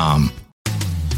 um,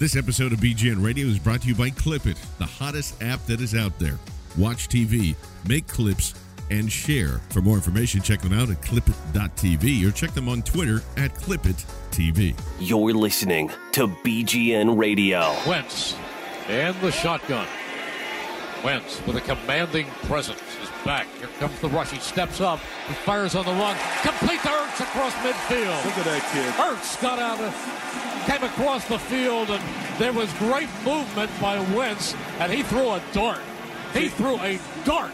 This episode of BGN Radio is brought to you by Clipit, the hottest app that is out there. Watch TV, make clips, and share. For more information, check them out at clipit.tv or check them on Twitter at clipit.tv. You're listening to BGN Radio. Wentz and the shotgun. Wentz with a commanding presence is back. Here comes the rush. He steps up. He fires on the run. Complete to Ertz across midfield. Look at that kid. Ertz got out of, came across the field, and there was great movement by Wentz, and he threw a dart. He threw a dart.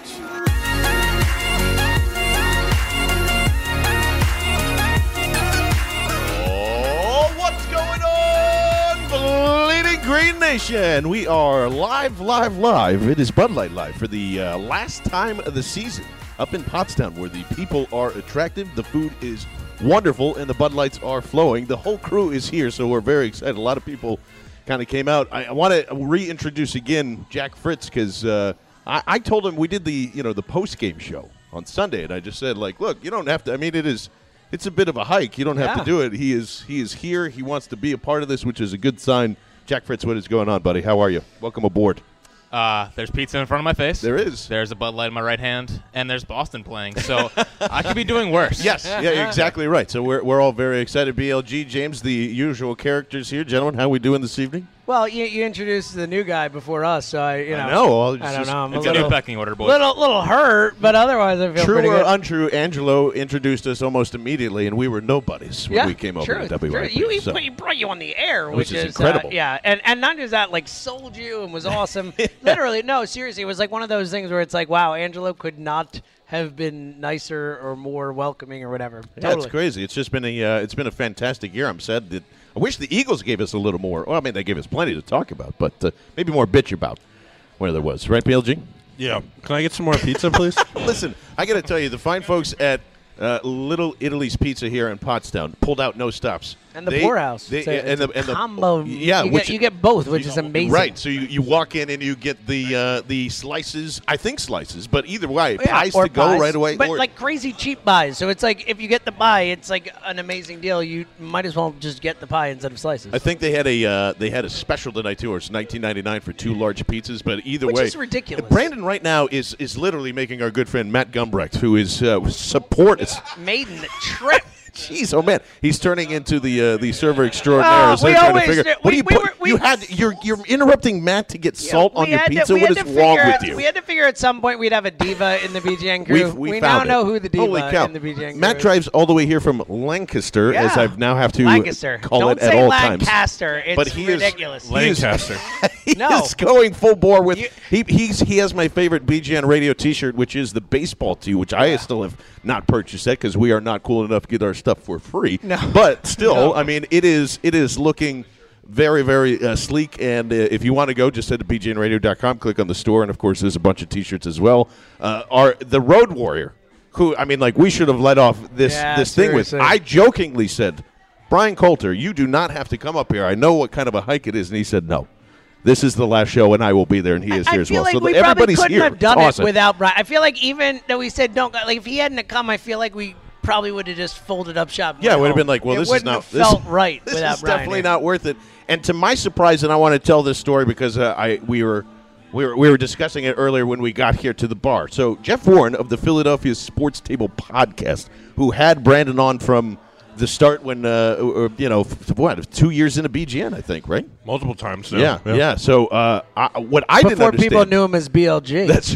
Oh, what's going on, Bleeding Green Nation? We are live, live, live. It is Bud Light Live for the uh, last time of the season up in Pottstown, where the people are attractive, the food is wonderful, and the Bud Lights are flowing. The whole crew is here, so we're very excited. A lot of people kind of came out. I, I want to reintroduce again Jack Fritz because uh, I, I told him we did the you know the post game show on Sunday, and I just said like, look, you don't have to. I mean, it is it's a bit of a hike. You don't have to do it. He is he is here. He wants to be a part of this, which is a good sign. Jack Fritz, what is going on, buddy? How are you? Welcome aboard. Uh, there's pizza in front of my face. There is. There's a Bud Light in my right hand, and there's Boston playing. So I could be doing worse. Yes, yeah, you're exactly right. So we're, we're all very excited. BLG, James, the usual characters here, gentlemen. How we doing this evening? Well, you, you introduced the new guy before us, so I you know I know. Well, I don't just- know. I'm a It's a new little, pecking order, boys. little little hurt, but otherwise I feel True pretty or good. untrue, Angelo introduced us almost immediately, and we were nobodies when yeah, we came over true, to true. You, he, so. he brought you on the air, Which which, is incredible. Uh, yeah, and and not just that, like sold you and was awesome. Literally, no, seriously, it was like one of those things where it's like, wow, Angelo could not have been nicer or more welcoming or whatever. Yeah, totally. it's crazy. It's just been a uh, it's been a fantastic year. I'm sad that I wish the Eagles gave us a little more. Well, I mean, they gave us plenty to talk about, but uh, maybe more bitch about where there was. Right, PLG? Yeah. Can I get some more pizza, please? Listen, I got to tell you, the fine folks at uh, Little Italy's Pizza here in Pottstown pulled out no stops. And the They- poorhouse. they- a- and the, and the combo. Yeah, you, which get, you get both, which is amazing. Right, so you, you walk in and you get the uh, the slices. I think slices, but either way, Yeah, pies to go pies. right away. But like crazy cheap buys. So it's like if you get the pie, it's like an amazing deal. You might as well just get the pie instead of slices. I think they had a uh, they had a special tonight too, or it's 19.99 for two large pizzas. But either Which way, is ridiculous. Brandon right now is is literally making our good friend Matt Gumbrecht, who is uh, support. Maiden trip. Jeez, oh man, he's turning into the uh, the server extraordinaire. As they're we always to figure, do- what do you we put? were- we- you had you're you're interrupting Matt to get salt Yeah, on your had to- pizza. we had to wrong figure with you? We had to figure at some point we'd have a diva in the BGN crew. We've, we, we found now it. know who the diva Holy cow. in the BGN crew Matt drives all the way here from Lancaster, as I've now have to Lancaster. call Don't it at say all Lancaster. times. It's but he ridiculous. Is, he is- Lancaster. he No. is going full bore with. You- he he's he has my favorite BGN radio T-shirt, which is the baseball tee, which I still have not purchased yet because we are not cool enough to get our stuff for free. No. But still, No. I mean, it is it is looking very very uh, sleek. And uh, if you want to go, just head to bgnradio.com, click on the store, and of course, there's a bunch of T-shirts as well. Uh, are the Road Warrior, who I mean, like we should have let off this Yeah, this thing with. I jokingly said. Brian Coulter, you do not have to come up here. I know what kind of a hike it is. And he said, no. This is the last show, and I will be there, and he is I here as well. like so we that probably everybody's couldn't here. have done It's it awesome. without Brian. I feel like even though we said don't, go- like if he hadn't have come, I feel like we probably would have just folded up shop. Yeah, it would have been like, well, it this is wouldn't not have this, felt right This without is Brian definitely here. not worth it. And to my surprise, and I want to tell this story because uh, I we were we were we were discussing it earlier when we got here to the bar. So Jeff Warren of the Philadelphia Sports Table podcast, who had Brandon on from the start when uh, or, you know f- what two years into BGN, I think, right? Multiple times. now. Yeah, yeah. So uh, I, what I didn't Before understand, people knew him as BLG. That's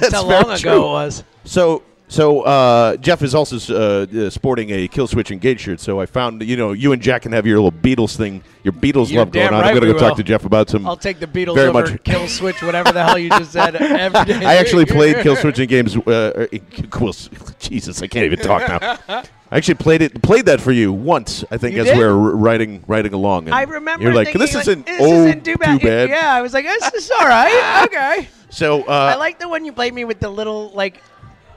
That's how very long ago true. it was. So so uh, Jeff is also uh, uh, sporting a Killswitch Engage shirt. So I found you know you and Jack can have your little Beatles thing, your Beatles You're love going on. right I'm gonna we go talk to Jeff about some. I'll take the Beatles very over much. Kill Switch, whatever the hell you just said. Every day. I actually played kill switching games. Uh. Jesus, I can't even talk now. I actually played it, played that for you once. I think You as did? we were riding, riding along. And I remember. You're like, this isn't this oh isn't too bad. Yeah, I was like, this is all right. Okay. So uh, I like the one you played me with the little like.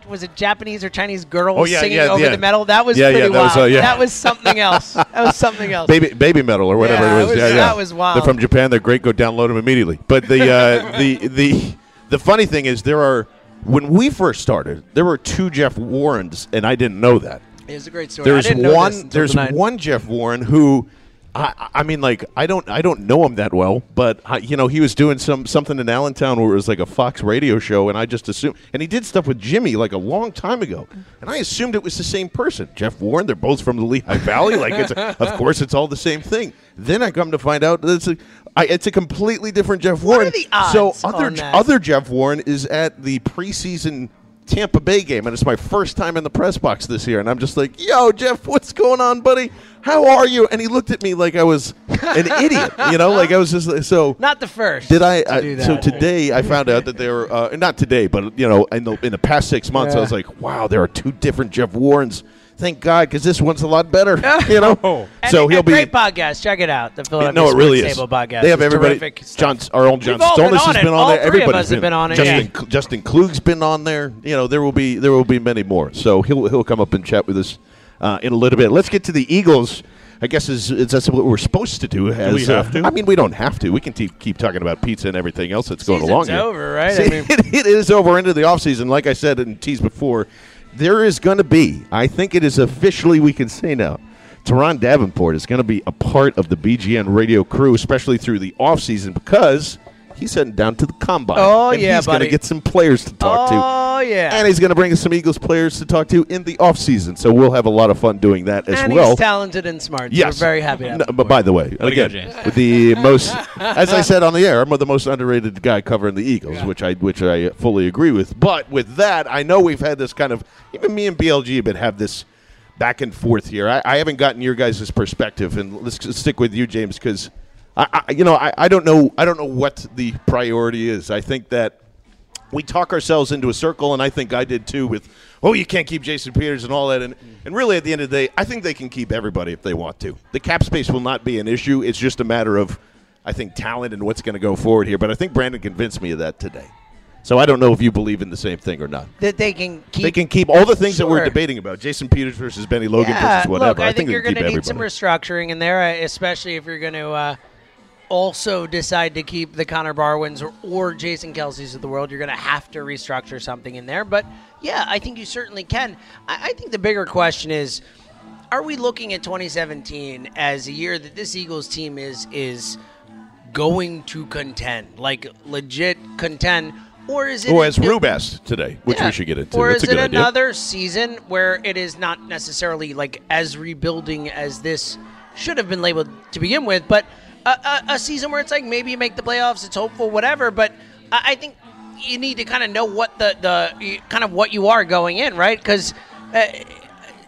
Was it Japanese or Chinese girl Oh, yeah, singing yeah, over yeah. the metal? That was Yeah, pretty that was, wild. uh. That was something else. That was something else. baby Babymetal or whatever it was. was- yeah, yeah. that was wild. They're from Japan. They're great. Go download them immediately. But the uh, the the the funny thing is there are when we first started there were two Jeff Warrens and I didn't know that. It was a great story. There's didn't know this one. There's tonight. one Jeff Warren who, I, I mean, like I don't, I don't know him that well, but I, you know, he was doing some something in Allentown where it was like a Fox radio show, and I just assumed, and he did stuff with Jimmy like a long time ago, and I assumed it was the same person, Jeff Warren. They're both from the Lehigh Valley, like it's, of course, it's all the same thing. Then I come to find out that it's a, I, it's a completely different Jeff Warren. the odds so other on that? other Jeff Warren is at the preseason Tampa Bay game, and it's my first time in the press box this year. And I'm just like, "Yo, Jeff, what's going on, buddy? How are you?" And he looked at me like I was an idiot, you know, like I was just like- so. Not the first. Did I? I do so today I found out that they were uh, not today, but you know, in the in the past six months, I was like, "Wow, there are two different Jeff Warrens." Thank God, because this one's a lot better, you know. And- so he'll and be great podcast. Check it out. The Philadelphia no, it really Sports is. Table podcast. They have It's everybody. terrific stuff. John's our own John We've all been Stolnis on has it. been on All there. three of Everybody's us have been on it, Justin, yeah. Justin Klugh's been on there. You know, there will be there will be many more. So he'll he'll come up and chat with us uh, in a little bit. Let's get to the Eagles. I guess is, is that's what we're supposed to do. As, we have uh, to? I mean, we don't have to. We can keep keep talking about pizza and everything else that's going along Season's here. over, right? I mean- it, it is over into the offseason. Like I said and teased before, there is going to be, I think it is officially, we can say now, Teron Davenport is going to be a part of the BGN radio crew, especially through the offseason, because he's heading down to the combine. Oh, and yeah, he's going to get some players to talk to. Oh yeah. And he's going to bring us some Eagles players to talk to in the offseason. So we'll have a lot of fun doing that as and well. he's talented and smart. So Yes. we're very happy. No, but by the way, Way to go, again, James. the most, as I said on the air, I'm the most underrated guy covering the Eagles, which I which I fully agree with. But with that, I know we've had this kind of even me and BLG have been have this back and forth here. I, I haven't gotten your guys' perspective, and let's stick with you, James, because I, I, you know, I, I don't know, I don't know what the priority is. I think that we talk ourselves into a circle, and I think I did too with, oh, you can't keep Jason Peters and all that. And, and really, at the end of the day, I think they can keep everybody if they want to. The cap space will not be an issue. It's just a matter of, I think, talent and what's going to go forward here. But I think Brandon convinced me of that today. So I don't know if you believe in the same thing or not. that they can keep. they can keep all the things that we're debating about Jason Peters versus Bennie Logan yeah, versus whatever. Look, I, think, they you're going to need some restructuring in there, uh, especially if you're going to uh, also decide to keep the Connor Barwins or, or Jason Kelce's of the world. You're going to have to restructure something in there. But yeah, I think you certainly can. I, I think the bigger question is. Are we looking at 2017 as a year that this Eagles team is is going to contend, like legit contend, or is it? Oh, as a- Rube asked today, which yeah. we should get into. Or That's is a good it idea. another season where it is not necessarily like as rebuilding as this should have been labeled to begin with, but a, a, season where it's like maybe you make the playoffs, it's hopeful, whatever. But I, I think you need to kind of know what the the kind of what you are going in, right? Because. Uh,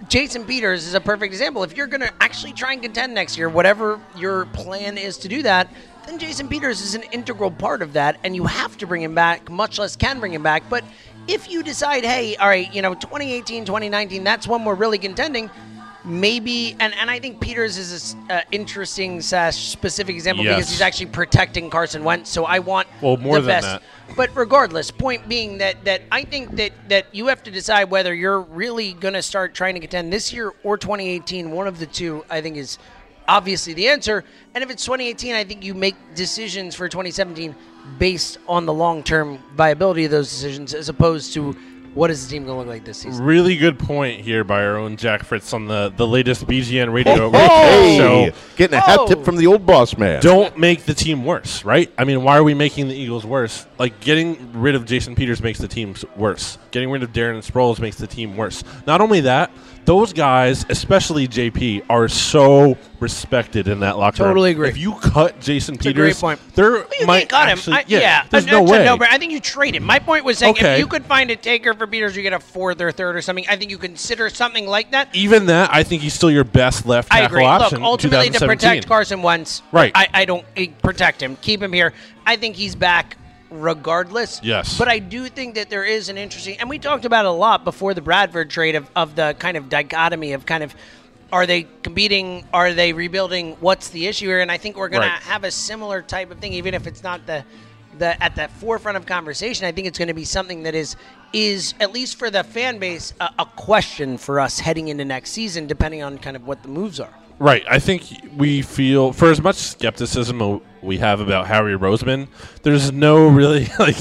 Jason Peters is a perfect example. If you're going to actually try and contend next year, whatever your plan is to do that, then Jason Peters is an integral part of that, and you have to bring him back, much less can bring him back. But if you decide, hey, all right, you know, 2018, 2019, that's when we're really contending, maybe, and, and I think Peters is an uh, interesting slash specific example because he's actually protecting Carson Wentz, so I want Well, more the than best. that. But regardless, point being that that I think that that you have to decide whether you're really going to start trying to contend this year or 2018. One of the two, I think, is obviously the answer. And if it's 2018, I think you make decisions for 2017 based on the long-term viability of those decisions, as opposed to what is the team going to look like this season. Really good point here by our own Jack Fritz on the, the latest BGN radio Hey, show. getting a hat Oh. tip from the old boss man. Don't make the team worse, right? I mean, why are we making the Eagles worse? Like getting rid of Jason Peters makes the team worse. Getting rid of Darren Sproles makes the team worse. Not only that, the those guys, especially JP, are so respected in that locker room. Totally agree. If you cut Jason It's a Peters, great point. there Well, you might can't cut actually, him. I, yeah, yeah, there's uh, no way. no-brainer. I think you trade him. My point was saying Okay. if you could find a taker for Peters, you get a fourth or third or something. I think you consider something like that. Even that, I think he's still your best left I tackle agree. option. Look, ultimately in to protect Carson Wentz, Right. I, I don't eh, protect him. Keep him here. I think he's back regardless. Yes. But I do think that there is an interesting, and we talked about it a lot before the Bradford trade of, of the kind of dichotomy of kind of are they competing? Are they rebuilding? What's the issue here? And I think we're going Right. to have a similar type of thing, even if it's not the the at the forefront of conversation. I think it's going to be something that is is at least for the fan base a, a question for us heading into next season, depending on kind of what the moves are. Right. I think we feel, for as much skepticism we have about Howie Roseman, there's no really like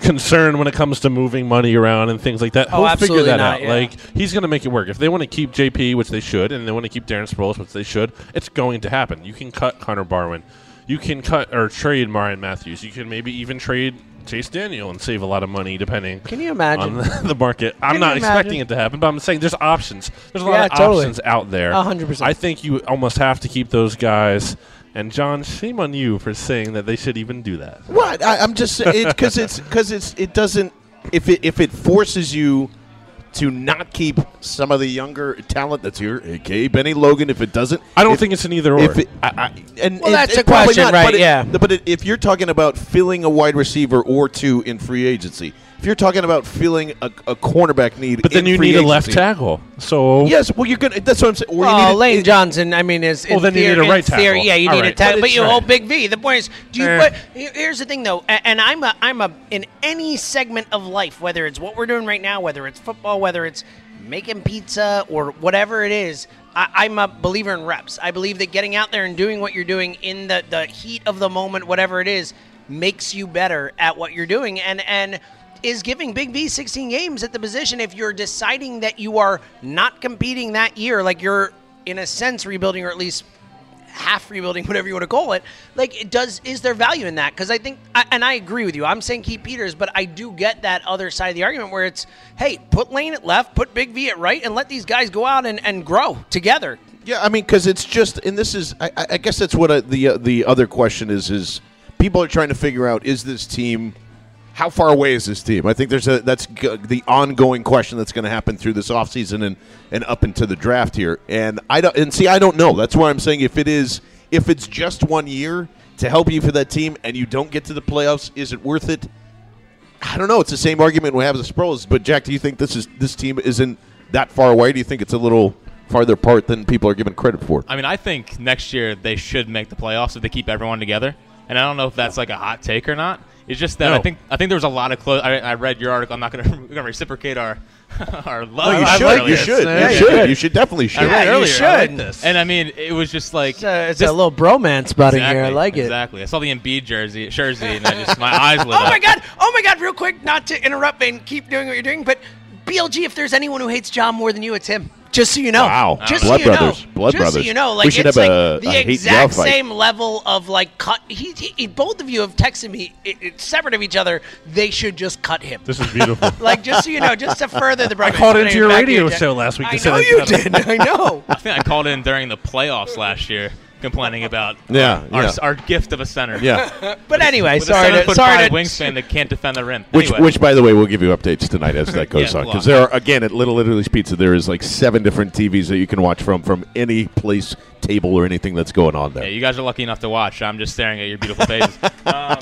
concern when it comes to moving money around and things like that. Oh, He'll figure that not, out. yeah. Like he's going to make it work. If they want to keep JP, which they should, and they want to keep Darren Sproles, which they should, it's going to happen. You can cut Connor Barwin. You can cut or trade Marion Matthews. You can maybe even trade Chase Daniel and save a lot of money depending Can you imagine? on the market. I'm Can not you expecting imagine? it to happen, but I'm saying there's options. There's a lot Yeah, of totally. options out there. Hundred percent. I think you almost have to keep those guys. And John, shame on you for saying that they should even do that. What? I, I'm just because it's because it's it doesn't if it if it forces you to not keep some of the younger talent that's here, aka Bennie Logan. If it doesn't, I don't if- think it's an either or. If it, I, I, and Well, it- that's it a question, not, right, But it- yeah. but it, if you're talking about filling a wide receiver or two in free agency, if you're talking about feeling a, a cornerback need, but then in you free need a left tackle. So Yes, well, you're gonna. That's what I'm saying. Or you Well, need a- Lane it- Johnson, I mean, is Well, in then you need a right in theory, tackle. yeah, you All need a tackle, But but, you right. hold Big V. The point is, do you Eh. put? Here's the thing, though, and I'm a, I'm a in any segment of life, whether it's what we're doing right now, whether it's football, whether it's making pizza or whatever it is. I, I'm a believer in reps. I believe that getting out there and doing what you're doing in the, the heat of the moment, whatever it is, makes you better at what you're doing. And and is giving Big V 16 games at the position if you're deciding that you are not competing that year, like you're in a sense rebuilding or at least half rebuilding, whatever you want to call it. Like, it does is there value in that? Because I think, I, and I agree with you. I'm saying keep Peters, but I do get that other side of the argument where it's, hey, put Lane at left, put Big V at right, and let these guys go out and, and grow together. Yeah, I mean, because it's just, and this is, I, I I guess that's what I, the uh, the other question is: is people are trying to figure out is this team, how far away is this team? I think there's a that's g- the ongoing question that's going to happen through this offseason and and up into the draft here. And I don't, and see, I don't know. That's why I'm saying if it is, if it's just one year to help you for that team, and you don't get to the playoffs, is it worth it? I don't know. It's the same argument we have as Sproles. But Jack, do you think this is this team isn't that far away? Do you think it's a little farther apart than people are giving credit for? I mean, I think next year they should make the playoffs if they keep everyone together. And I don't know if that's like a hot take or not. It's just that No. I think I think there was a lot of close. I, I read your article. I'm not going to reciprocate our our love. Oh, you should. like you should. Yeah, you you should. should. You should definitely I should. read you should. I like. And I mean, it was just like It's a, it's this- a little bromance budding here. I like it. Exactly. I saw the Embiid jersey, jersey, and I just my eyes lit Oh up. Oh my god! Oh my god! Real quick, not to interrupt and keep doing what you're doing, but BLG, if there's anyone who hates John more than you, it's him. Just so you know. Wow. Just Blood so you brothers. know. Blood Just brothers. so you know, like We should it's have like a- the a hate exact fight. same level of like cut. He, he, both of you have texted me it, it's separate of each other. They should just cut him. this is beautiful. like just so you know, just to further the. I called into your anyway, back to radio show last week I to say know you did. I know. I think I called in during the playoffs last year, complaining about Yeah, our, yeah. our gift of a center. Yeah. But anyway, With sorry a to foot sorry to wingspan that can't defend the rim. Which, Anyway. which, by the way, we'll give you updates tonight as that goes Yeah, on. Because there are, again, at Little Italy's Pizza, there is like seven different TVs that you can watch from, from any place, table, or anything that's going on there. Yeah, you guys are lucky enough to watch. I'm just staring at your beautiful faces. um,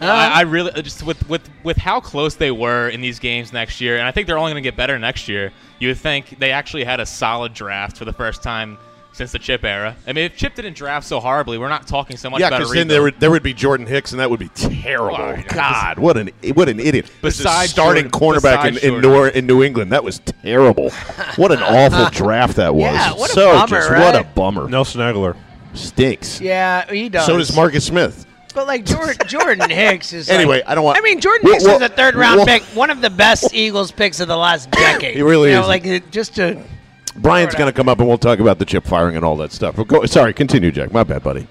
no, I, I really just with with with how close they were in these games next year, and I think they're only going to get better next year. You would think they actually had a solid draft for the first time since the Chip era. I mean, if Chip didn't draft so horribly, we're not talking so much yeah, about a because then there would, there would be Jordan Hicks, and that would be terrible. Oh, well, yeah, God, what an what an idiot! Besides starting Jordan- cornerback in, besides in, Jordan. New, in New England, that was terrible. what an awful draft that was. Yeah, what a so bummer, just right? what a bummer. Nelson Agholor. Stinks. Yeah, he does. So does Marcus Smith. But like Jordan, Jordan Hicks is. Anyway, like- I don't want- I mean, Jordan We'll- Hicks we'll- was a third round we'll- pick, one of the best Eagles picks of the last decade. He really you know, is. Like just to. Brian's going to come up and we'll talk about the chip firing and all that stuff. Go, sorry, continue, Jack. My bad, buddy.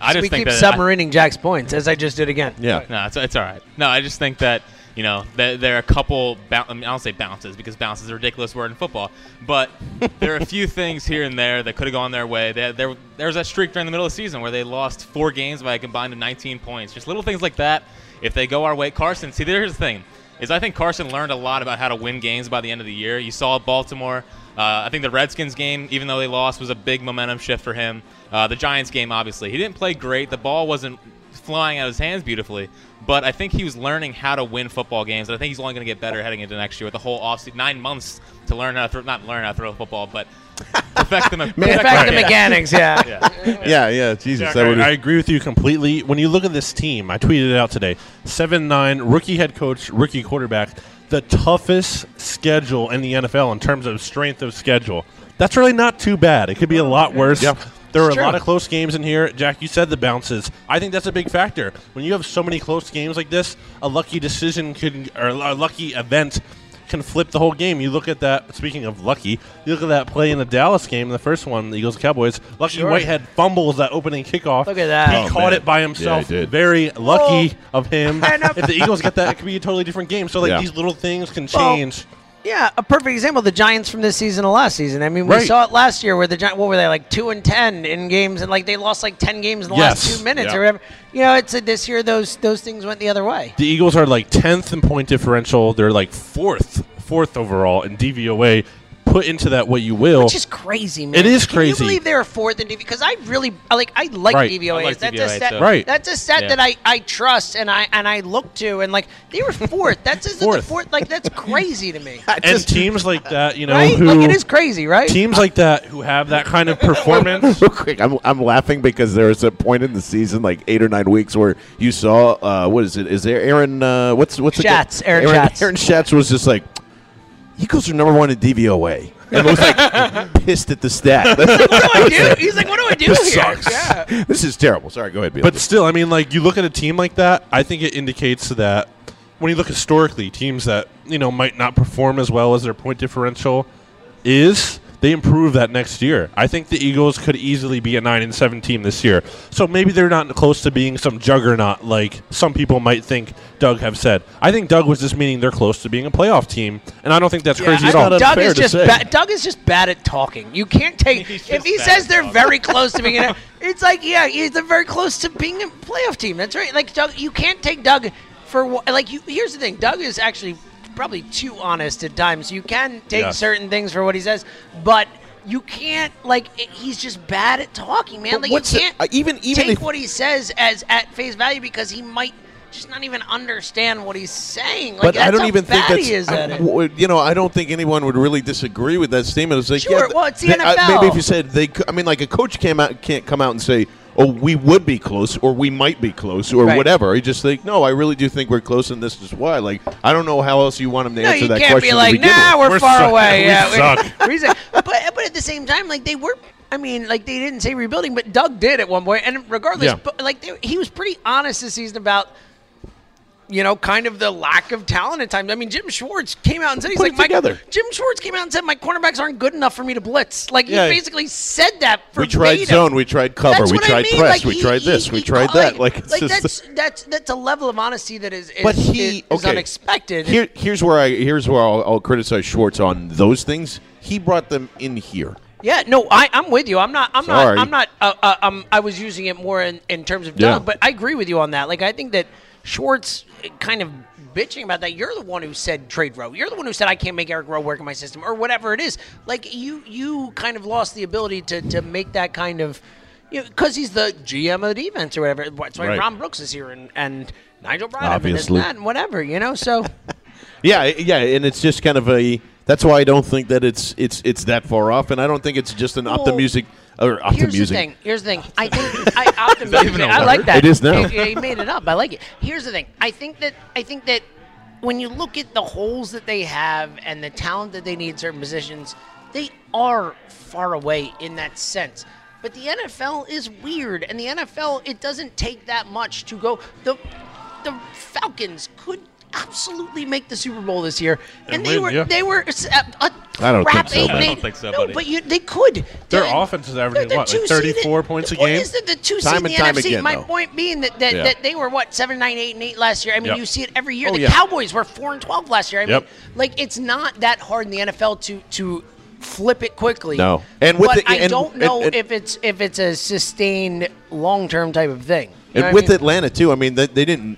I just we think keep that- submarining Jack's points as I just did again. Yeah. No, it's, it's all right. No, I just think that You know, there, there are a couple. Bou- I, mean, I don't say bounces because bounce is a ridiculous word in football, but there are a few things here and there that could have gone their way. There, there, there was that streak during the middle of the season where they lost four games by a combined of 19 points. Just little things like that. If they go our way, Carson. See, there's the thing is I think Carson learned a lot about how to win games by the end of the year. You saw Baltimore. Uh, I think the Redskins game, even though they lost, was a big momentum shift for him. Uh, the Giants game, obviously, he didn't play great. The ball wasn't flying out of his hands beautifully, but I think he was learning how to win football games, and I think he's only going to get better heading into next year with the whole offseason. Nine months to learn how to throw, not learn how to throw a football, but perfect the, perfect Perfect the mechanics, yeah. yeah. Yeah, yeah, Jesus. Jack, that I, I agree with you completely. When you look at this team, I tweeted it out today. Seven nine rookie head coach, rookie quarterback, the toughest schedule in the NFL in terms of strength of schedule. That's really not too bad. It could be a lot worse. Yeah. There are a lot of close games in here. Jack, you said the bounces. I think that's a big factor. When you have so many close games like this, a lucky decision can or a lucky event can flip the whole game. You look at that. Speaking of lucky, you look at that play in the Dallas game, the first one, the Eagles Cowboys. Lucky Sure. Whitehead fumbles that opening kickoff. Look at that. He Oh, caught man. it by Yeah, himself. he did. Very lucky Oh. of him. If the Eagles get that, it could be a totally different game. So like Yeah. these little things can Well, change. Yeah, a perfect example: the Giants from this season to last season. I mean, we Right. saw it last year where the Giants. What were they like two and ten in games, and like they lost like ten games in the Yes. last two minutes Yeah. or whatever. You know, it's a, this year those those things went the other way. The Eagles are like tenth in point differential. They're like fourth, fourth overall in DVOA. Put into that what you will. Which is crazy, man. It is Can crazy. you believe they're fourth in DVOA? Because I really, like, I like Right. DVOA. I like that's DVOA a stat. too. Right. That's a set Yeah. that I, I trust and I and I look to and like they were fourth. That's just Fourth. the fourth. Like that's crazy to me. and teams like that, you know, right? who Like it is crazy, right? teams like that who have that kind of performance. Real quick, I'm, I'm laughing because there was a point in the season, like eight or nine weeks, where you saw uh, what is it? Is there Aaron? Uh, what's what's the guy- Schatz, Aaron Aaron Schatz. Aaron Schatz was just like Eagles are number one in DVOA, and was like pissed at the stat. what do I do? He's like, what do I do This here? sucks. Yeah. this is terrible. Sorry, go ahead. Beal. But still, I mean, like you look at a team like that, I think it indicates that when you look historically, teams that you know might not perform as well as their point differential is, they improve that next year. I think the Eagles could easily be a nine and seven team this year. So maybe they're not close to being some juggernaut like some people might think Doug have said. I think Doug was just meaning they're close to being a playoff team, and I don't think that's crazy I at all. Doug is just ba- Doug is just bad at talking. You can't take if he says they're talking. very close to being. A, it's like yeah, they're very close to being a playoff team. That's right. Like Doug, you can't take Doug for like you. Here's the thing: Doug is actually probably too honest at times. You can take certain things for what he says, but. You can't like i- he's just bad at talking, man. But Like what's you can't uh, even- even take if- what he says as at face value because he might just not even understand what he's saying. Like but I don't even think that's. I- it. you know, I don't think anyone would really disagree with that statement. It's like, Sure, yeah, well, it's the they- I- NFL. maybe if you said they, I mean, like a coach came out can't come out and say, "Oh, we would be close," or "We might be close," or Right. whatever. He just think, "No, I really do think we're close, and this is why." Like, I don't know how else you want him to No, answer you that can't question. be like, begin nah, we're, We're far suck- away. we yeah, suck. we suck. but but at the same time, like they were. I mean, like they didn't say rebuilding, but Doug did at one point. And regardless, Yeah. but like they, he was pretty honest this season about. You know, kind of the lack of talent at times. I mean, Jim Schwartz came out and said he's Put like, it my, together. Jim Schwartz came out and said my cornerbacks aren't good enough for me to blitz. Like Yeah. he basically said that. For we tried verbatim. zone, we tried cover, That's we what I tried mean. press, Like, we he- tried he- this, we he- tried that. Like, it's like just- that's that's that's a level of honesty that is, is But he is, is okay. unexpected. Here, here's where I here's where I'll, I'll criticize Schwartz on those things. He brought them in here. Yeah, no, I, I'm with you. I'm not. I'm Sorry. not. I'm not. Uh, uh, um, I was using it more in, in terms of Yeah. But I agree with you on that. Like, I think that Schwartz uh, kind of bitching about that. You're the one who said trade Rowe. You're the one who said I can't make Eric Rowe work in my system or whatever it is. Like, you you kind of lost the ability to to make that kind of. You know, because he's the GM of the defense or whatever. That's why Right. Ron Brooks is here and, and Nigel Bradham Obviously. and this and that and whatever. You know, so Yeah, yeah, and it's just kind of a. That's why I don't think that it's it's it's that far off, and I don't think it's just an Well, optimistic or Here's the thing. Here's the thing. I think I optimistic. even a I word? like that. It is now. He, he made it up. I like it. Here's the thing. I think that I think that when you look at the holes that they have and the talent that they need in certain positions, they are far away in that sense. But the NFL is weird, and the NFL it doesn't take that much to go. the The Falcons could absolutely make the Super Bowl this year, and, And they win, were yeah. they were s- a, a I don't think so, eight I don't think so, no, buddy. but you, they could. Their They're- offense is averaging what, two like seed in- 34 points a game? is that the two Time seed in and the time NFC. again, my though. point being that that, Yeah. that they were what seven, nine, eight, and eight last year. I mean, Yep. you see it every year. Oh, the yeah. Cowboys were four and twelve last year. I Yep. mean, like it's not that hard in the NFL to to flip it quickly. No. And with but the- I don't know and- and- if it's if it's a sustained long term type of thing. You And what I with mean? Atlanta too, I mean, they, they didn't.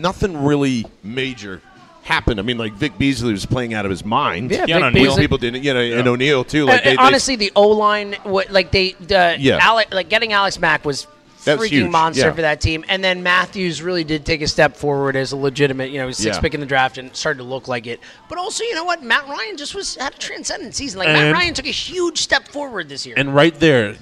Nothing really major happened. I mean, like Vic Beasley was playing out of his mind. Yeah, Yeah, Vic and Beasley- people didn't, you know, and O'Neal too. Like Uh, they, they- honestly, the O line, what like they, the Yeah. Alec, like getting Alex Mack was That freaking huge, monster yeah. for that team. And then Matthews really did take a step forward as a legitimate, you know, six Yeah. pick in the draft and started to look like it. But also, you know what, Matt Ryan just was had a transcendent season. Like Matt Ryan took a huge step forward this year. And right there,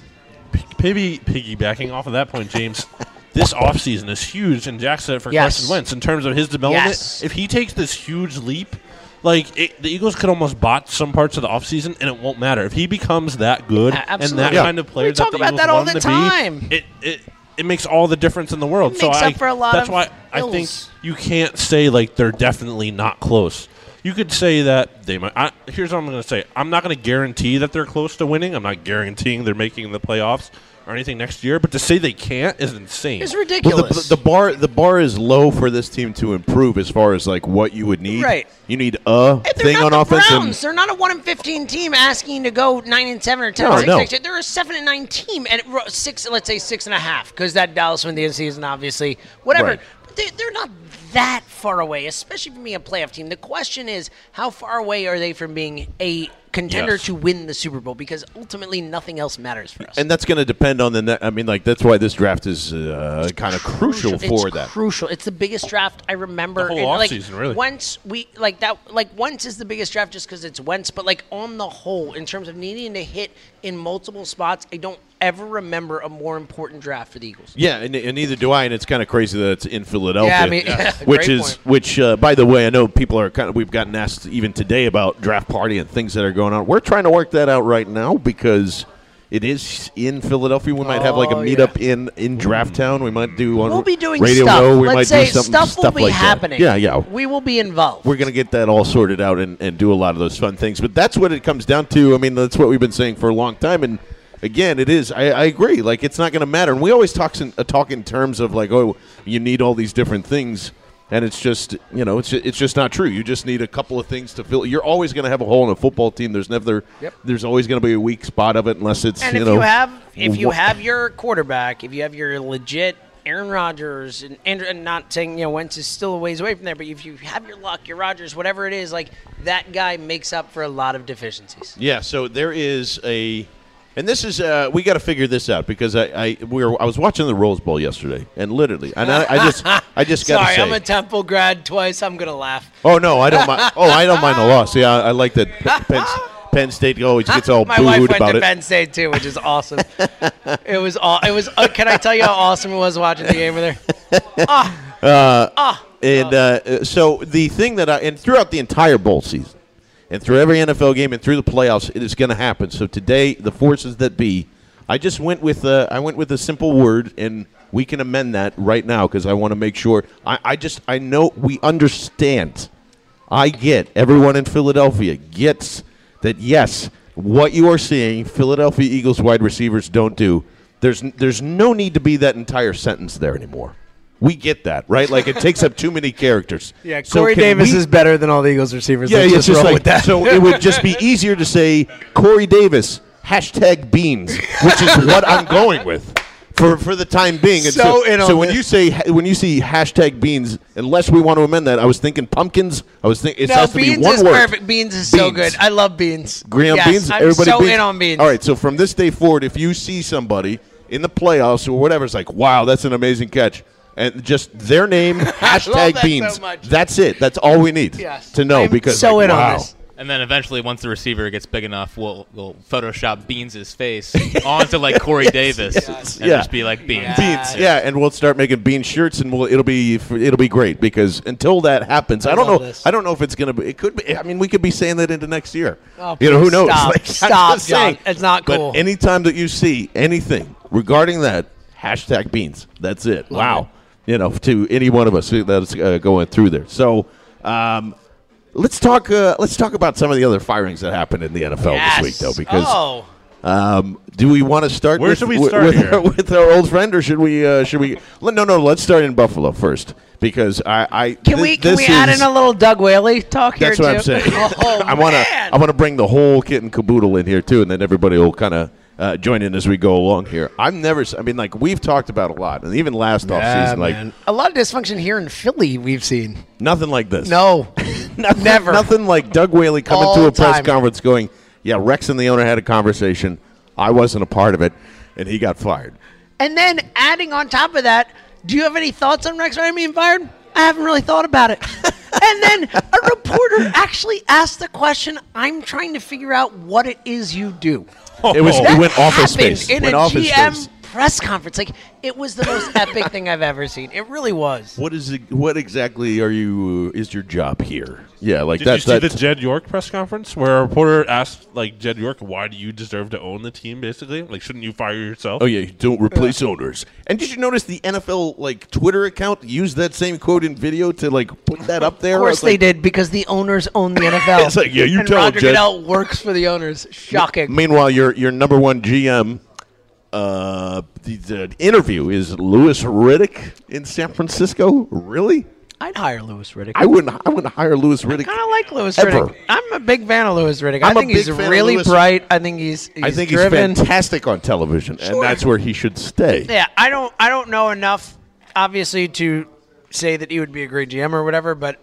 p- piggy, piggybacking off of that point, James, this offseason is huge, and Jack said it for Yes. Carson Wentz in terms of his development. Yes. If he takes this huge leap, like it, the Eagles could almost bot some parts of the offseason, and it won't matter if he becomes that good and that Yeah. kind of player We that talk the about Eagles that all the time. Be, it, it it makes all the difference in the world. It so I, up for a lot that's of why I think you can't say like they're definitely not close. You could say that they might. I, here's what I'm going to say. I'm not going to guarantee that they're close to winning. I'm not guaranteeing they're making the playoffs or anything next year. But to say they can't is insane. it's well, ridiculous. the, the bar the bar is low for this team to improve as far as like what you would need. Right. You need a And they're thing not on the offense. and- Browns. They're not a one and fifteen team asking to go nine and seven or ten No, and six no. next year. They're a seven and nine team, and it ro- six. Let's say six and a half, because that Dallas win the end season, obviously. Whatever. Right. But they, they're not that far away, especially from being a playoff team. The question is, how far away are they from being a contender Yes. to win the Super Bowl? Because ultimately, nothing else matters for us. and that's going to depend on the. Ne- I mean, like that's why this draft is uh, kind of crucial, for it's that. Crucial. It's the biggest draft I remember. The whole in, like, offseason, really. Wentz, we like that. Like once is the biggest draft just because it's Wentz. But like on the whole, in terms of needing to hit in multiple spots, I don't ever remember a more important draft for the Eagles. Yeah, and, and neither do I. And it's kind of crazy that it's in Philadelphia. Yeah, I mean, yeah, which is point. which. Uh, by the way, I know people are kind of. We've gotten asked even today about draft party and things that are going on. We're trying to work that out right now because it is in Philadelphia. We might have like a Oh, meetup in in Draft Town. We might do on We'll be doing Radio stuff. Row. We Let's might say do something stuff will stuff be like happening. that. Yeah, yeah. We will be involved. We're going to get that all sorted out and, and do a lot of those fun things. But that's what it comes down to. I mean, that's what we've been saying for a long time. And again, it is. I, I agree. Like, it's not going to matter. And we always talk in, uh, talk in terms of like, oh, you need all these different things. And it's just, you know, it's it's just not true. You just need a couple of things to fill. You're always going to have a hole in a football team. There's never, Yep. there's always going to be a weak spot of it, unless it's, and you if know, you have if you wha- have your quarterback, if you have your legit Aaron Rodgers and Andrew, and not saying you know Wentz is still a ways away from there, but if you have your luck, your Rodgers, whatever it is, like that guy makes up for a lot of deficiencies. Yeah, so there is a, and this is uh, we got to figure this out because I I we were I was watching the Rose Bowl yesterday and literally and I, I just I just got Sorry, say I'm a Temple grad twice. I'm gonna laugh. oh no I don't mind oh I don't mind the loss yeah I, I like that P- Penn, Penn State always gets all My wife booed went about to it Penn State too, which is awesome. it was all. It was. Uh, can I tell you how awesome it was watching the game with her? Ah, and uh, so the thing that I and throughout the entire bowl season and through every NFL game and through the playoffs it is going to happen. So today the forces that be I just went with uh, I went with a simple word and we can amend that right now because I want to make sure. I, I just I know we understand. I get everyone in Philadelphia gets that yes what you are seeing Philadelphia Eagles wide receivers don't do. There's there's no need to be that entire sentence there anymore we get that right like it takes up too many characters yeah. So Corey can Davis we- is better than all the Eagles receivers. yeah, Let's yeah, just like with that. so it would just be easier to say Corey Davis hashtag beans, which is what I'm going with for for the time being. And So in so when this. you say when you see hashtag beans, unless we want to amend that, I was thinking pumpkins. I was thinking it no, has to beans be one word. perfect. Beans is so good. I love beans. Green yes, beans. I'm Everybody so beans. in on beans. All right. So from this day forward, if you see somebody in the playoffs or whatever, it's like, wow, that's an amazing catch. And just their name, hashtag that so beans. much. That's it. That's all we need Yes. to know. I'm because so like, in on wow. this. And then eventually, once the receiver gets big enough, we'll we'll Photoshop Beans' face onto like Corey Davis and Yeah. just be like Beans. beans. Yeah, and we'll start making bean shirts, and we'll it'll be it'll be great because until that happens, I, I don't know. this. I don't know if it's gonna be. It could be. I mean, we could be saying that into next year. Oh, you know who knows? stop. Like, Stop, just John. saying. It's not cool. But anytime that you see anything regarding that, hashtag beans. That's it. wow. You know, to any one of us that's uh, going through there. So Um, let's talk. Uh, let's talk about some of the other firings that happened in the NFL Yes. this week, though, because. oh, Um, do we want to start? Where with, should we start with, here? Our, with our old friend, or should we? Uh, should we? No, no. Let's start in Buffalo first because I. I can thi- we can this we add is- in a little Doug Whaley talk here That's what I'm too? saying. oh, I want to. I want to bring the whole kit and caboodle in here too, and then everybody will kind of uh, join in as we go along here. I've never. I mean, like we've talked about a lot, and even last off Yeah, season, like a lot of dysfunction here in Philly we've seen. nothing like this. No, nothing, never. Nothing like Doug Whaley coming All to a press time. conference going, "Yeah, Rex and the owner had a conversation. I wasn't a part of it, and he got fired." And then adding on top of that, do you have any thoughts on Rex Ryan being fired? I haven't really thought about it. and then a reporter actually asked the question. I'm trying to figure out what it is you do. It was. That He went office space. in went a office GM space. Press conference. Like it was the most epic thing I've ever seen. It really was. What is it, what exactly are you? Is your job here? Yeah, like Did that. you see the that- Jed York press conference where a reporter asked like Jed York, "Why do you deserve to own the team?" Basically, like, shouldn't you fire yourself? Oh yeah, you don't replace owners. And did you notice the NFL like Twitter account used that same quote in video to like put that up there? Of course they like, did because the owners own the NFL. It's like, yeah, you and tell 'em, Roger Jed. Goodell works for the owners. Shocking. Meanwhile, your your number one GM uh, the, the interview is Louis Riddick in San Francisco. Really? I'd hire Louis Riddick. I wouldn't. I wouldn't hire Louis Riddick. I kind of like Louis Ever. Riddick. I'm a big fan of Louis Riddick. I'm I think he's big fan of really Louis. bright. I think he's, he's I think driven. he's fantastic on television, and that's where he should stay. Yeah, I don't I don't know enough obviously to say that he would be a great GM or whatever, but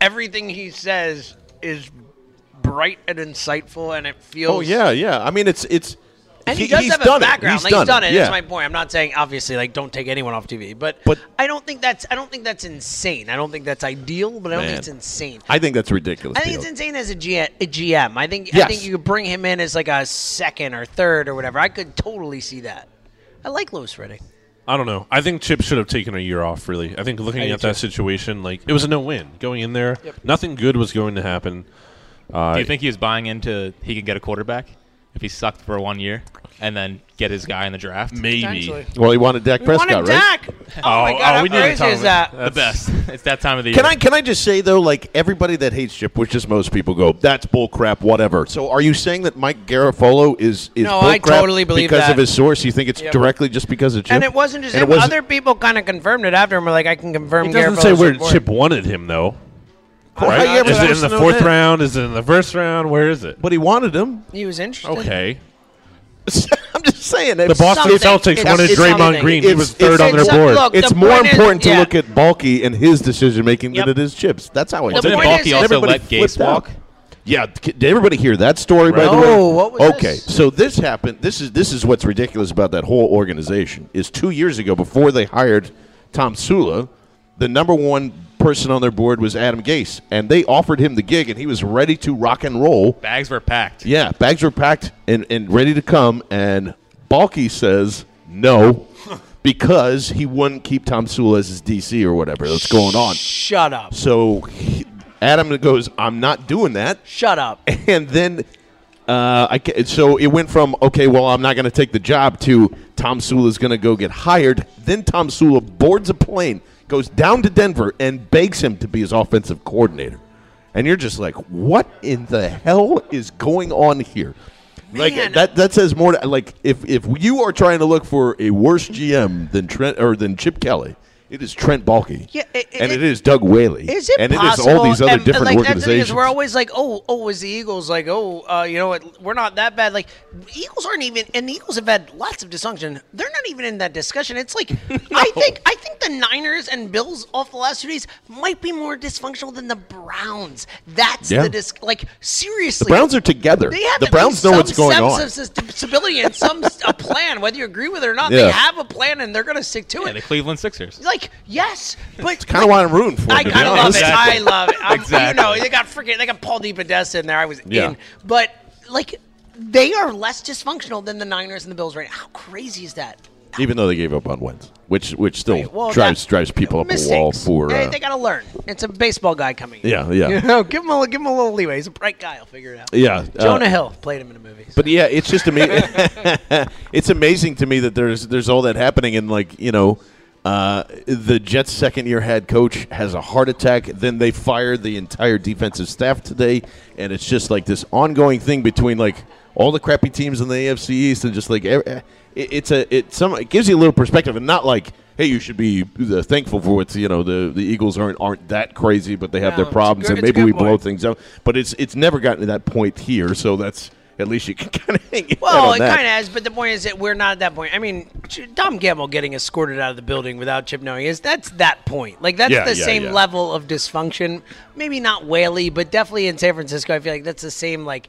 everything he says is bright and insightful and it feels Oh yeah, yeah. I mean, it's it's. And he, does he's have a background. He's like done he's done it. Yeah. That's my point. I'm not saying obviously like don't take anyone off TV, but, But- I don't think that's I don't think that's insane. I don't think that's ideal, but I don't Man. think it's insane. I think that's ridiculous. I think Theo. it's insane as a, G- a GM. I think I think you could bring him in as like a second or third or whatever. I could totally see that. I like Louis Riddick. I don't know. I think Chip should have taken a year off. Really, I think looking I at that situation, like it was a no-win going in there. Nothing good was going to happen. Uh, Do you think he was buying into he could get a quarterback if he sucked for one year and then get his guy in the draft? maybe? Potentially. Well, he wanted Dak We Prescott, wanted right? Dak. Oh, my Oh, god, oh, how we need to crazy is that? The best. It's that time of the year. Can year. I can I just say though, like everybody that hates Chip, which is most people, go that's bull crap, whatever. So are you saying that Mike Garafolo is is No, bull I crap totally believe because that. of his source? You think it's Yep. directly just because of Chip? And it wasn't just And him. it wasn't- Other people kind of confirmed it after him. Were like, I can confirm. It doesn't Garafolo's say where report. Chip wanted him though. Well, how Right? you ever Is it in the know fourth that? round? Is it in the first round? Where is it? But he wanted him. He was interested. Okay. I'm just saying. The Boston something. Celtics wanted it's Draymond something. Green. He It's- was third it's- on their it's- board. look, It's the more point is- important to yeah. look at Baalke and his decision making Yep. than it is Chips. That's how I The see it. Didn't point Baalke is- also Everybody let Gase flipped out. walk? Yeah, c- did everybody hear that story? By the way, No, what was okay. this? So this happened. This is this is what's ridiculous about that whole organization. Is two years ago, before they hired Tomsula, the number one person on their board was Adam Gase, and they offered him the gig, and he was ready to rock and roll. Bags were packed. Yeah, bags were packed and, and ready to come, and Baalke says no because he wouldn't keep Tomsula as his DC or whatever that's going on. Shut up. So he- Adam goes, "I'm not doing that." Shut up. and then uh, I so it went from okay, well, I'm not going to take the job to Tomsula's going to go get hired. Then Tomsula boards a plane, goes down to Denver, and begs him to be his offensive coordinator. And you're just like, what in the hell is going on here? Like that that says more. To, like if if you are trying to look for a worse GM than Trent or than Chip Kelly. It is Trent Baalke, Yeah, it- and it- it is Doug Whaley, Is it and possible? it is all these other and, different like, that's the thing organizations. Is we're always like, oh, oh, is the Eagles like, oh, uh, you know what? We're not that bad. Like, Eagles aren't even, and the Eagles have had lots of dysfunction. They're not even in that discussion. It's like, I think, I think the Niners and Bills off the last two days might be more dysfunctional than the Browns. That's Yeah. the dis. Like, seriously, The Browns are together. They have The Browns know what's going on. sense on. of st- stability and some a plan, whether you agree with it or not. Yeah. They have a plan and they're going to stick to Yeah, it. the Cleveland Sixers. Like yes, but It's kind of why I'm rooting for. I him, to kind of love honest. it. I love it. I'm, Exactly. You know, they got freaking they got Paul DePodesta in there. I was Yeah. in, but like they are less dysfunctional than the Niners and the Bills right now. How crazy is that? Even though they gave up on wins, which which still Right, well, drives drives people up Mistakes. a wall for. Hey, Uh, they got to learn. It's a baseball guy coming. in. Yeah, yeah. You know, give him a give him a little leeway. He's a bright guy. I'll figure it out. yeah, uh, Jonah Hill played him in a movie. But yeah, it's just amazing. it's amazing to me that there's there's all that happening, and like you know, Uh, the Jets' second-year head coach has a heart attack. Then they fired the entire defensive staff today, and it's just like this ongoing thing between like all the crappy teams in the AFC East and just like it, it's a it some it gives you a little perspective and not like hey you should be uh, thankful for what's you know the the Eagles aren't aren't that crazy but they have No, their problems good- and maybe we good blow things up. But it's it's never gotten to that point here. So that's at least you can kind of hang Well, it kind of has, but the point is that we're not at that point. I mean, Tom Gamble getting escorted out of the building without Chip knowing is that's that point. Like that's Yeah, the yeah, same yeah. level of dysfunction. Maybe not Whaley, but definitely in San Francisco, I feel like that's the same like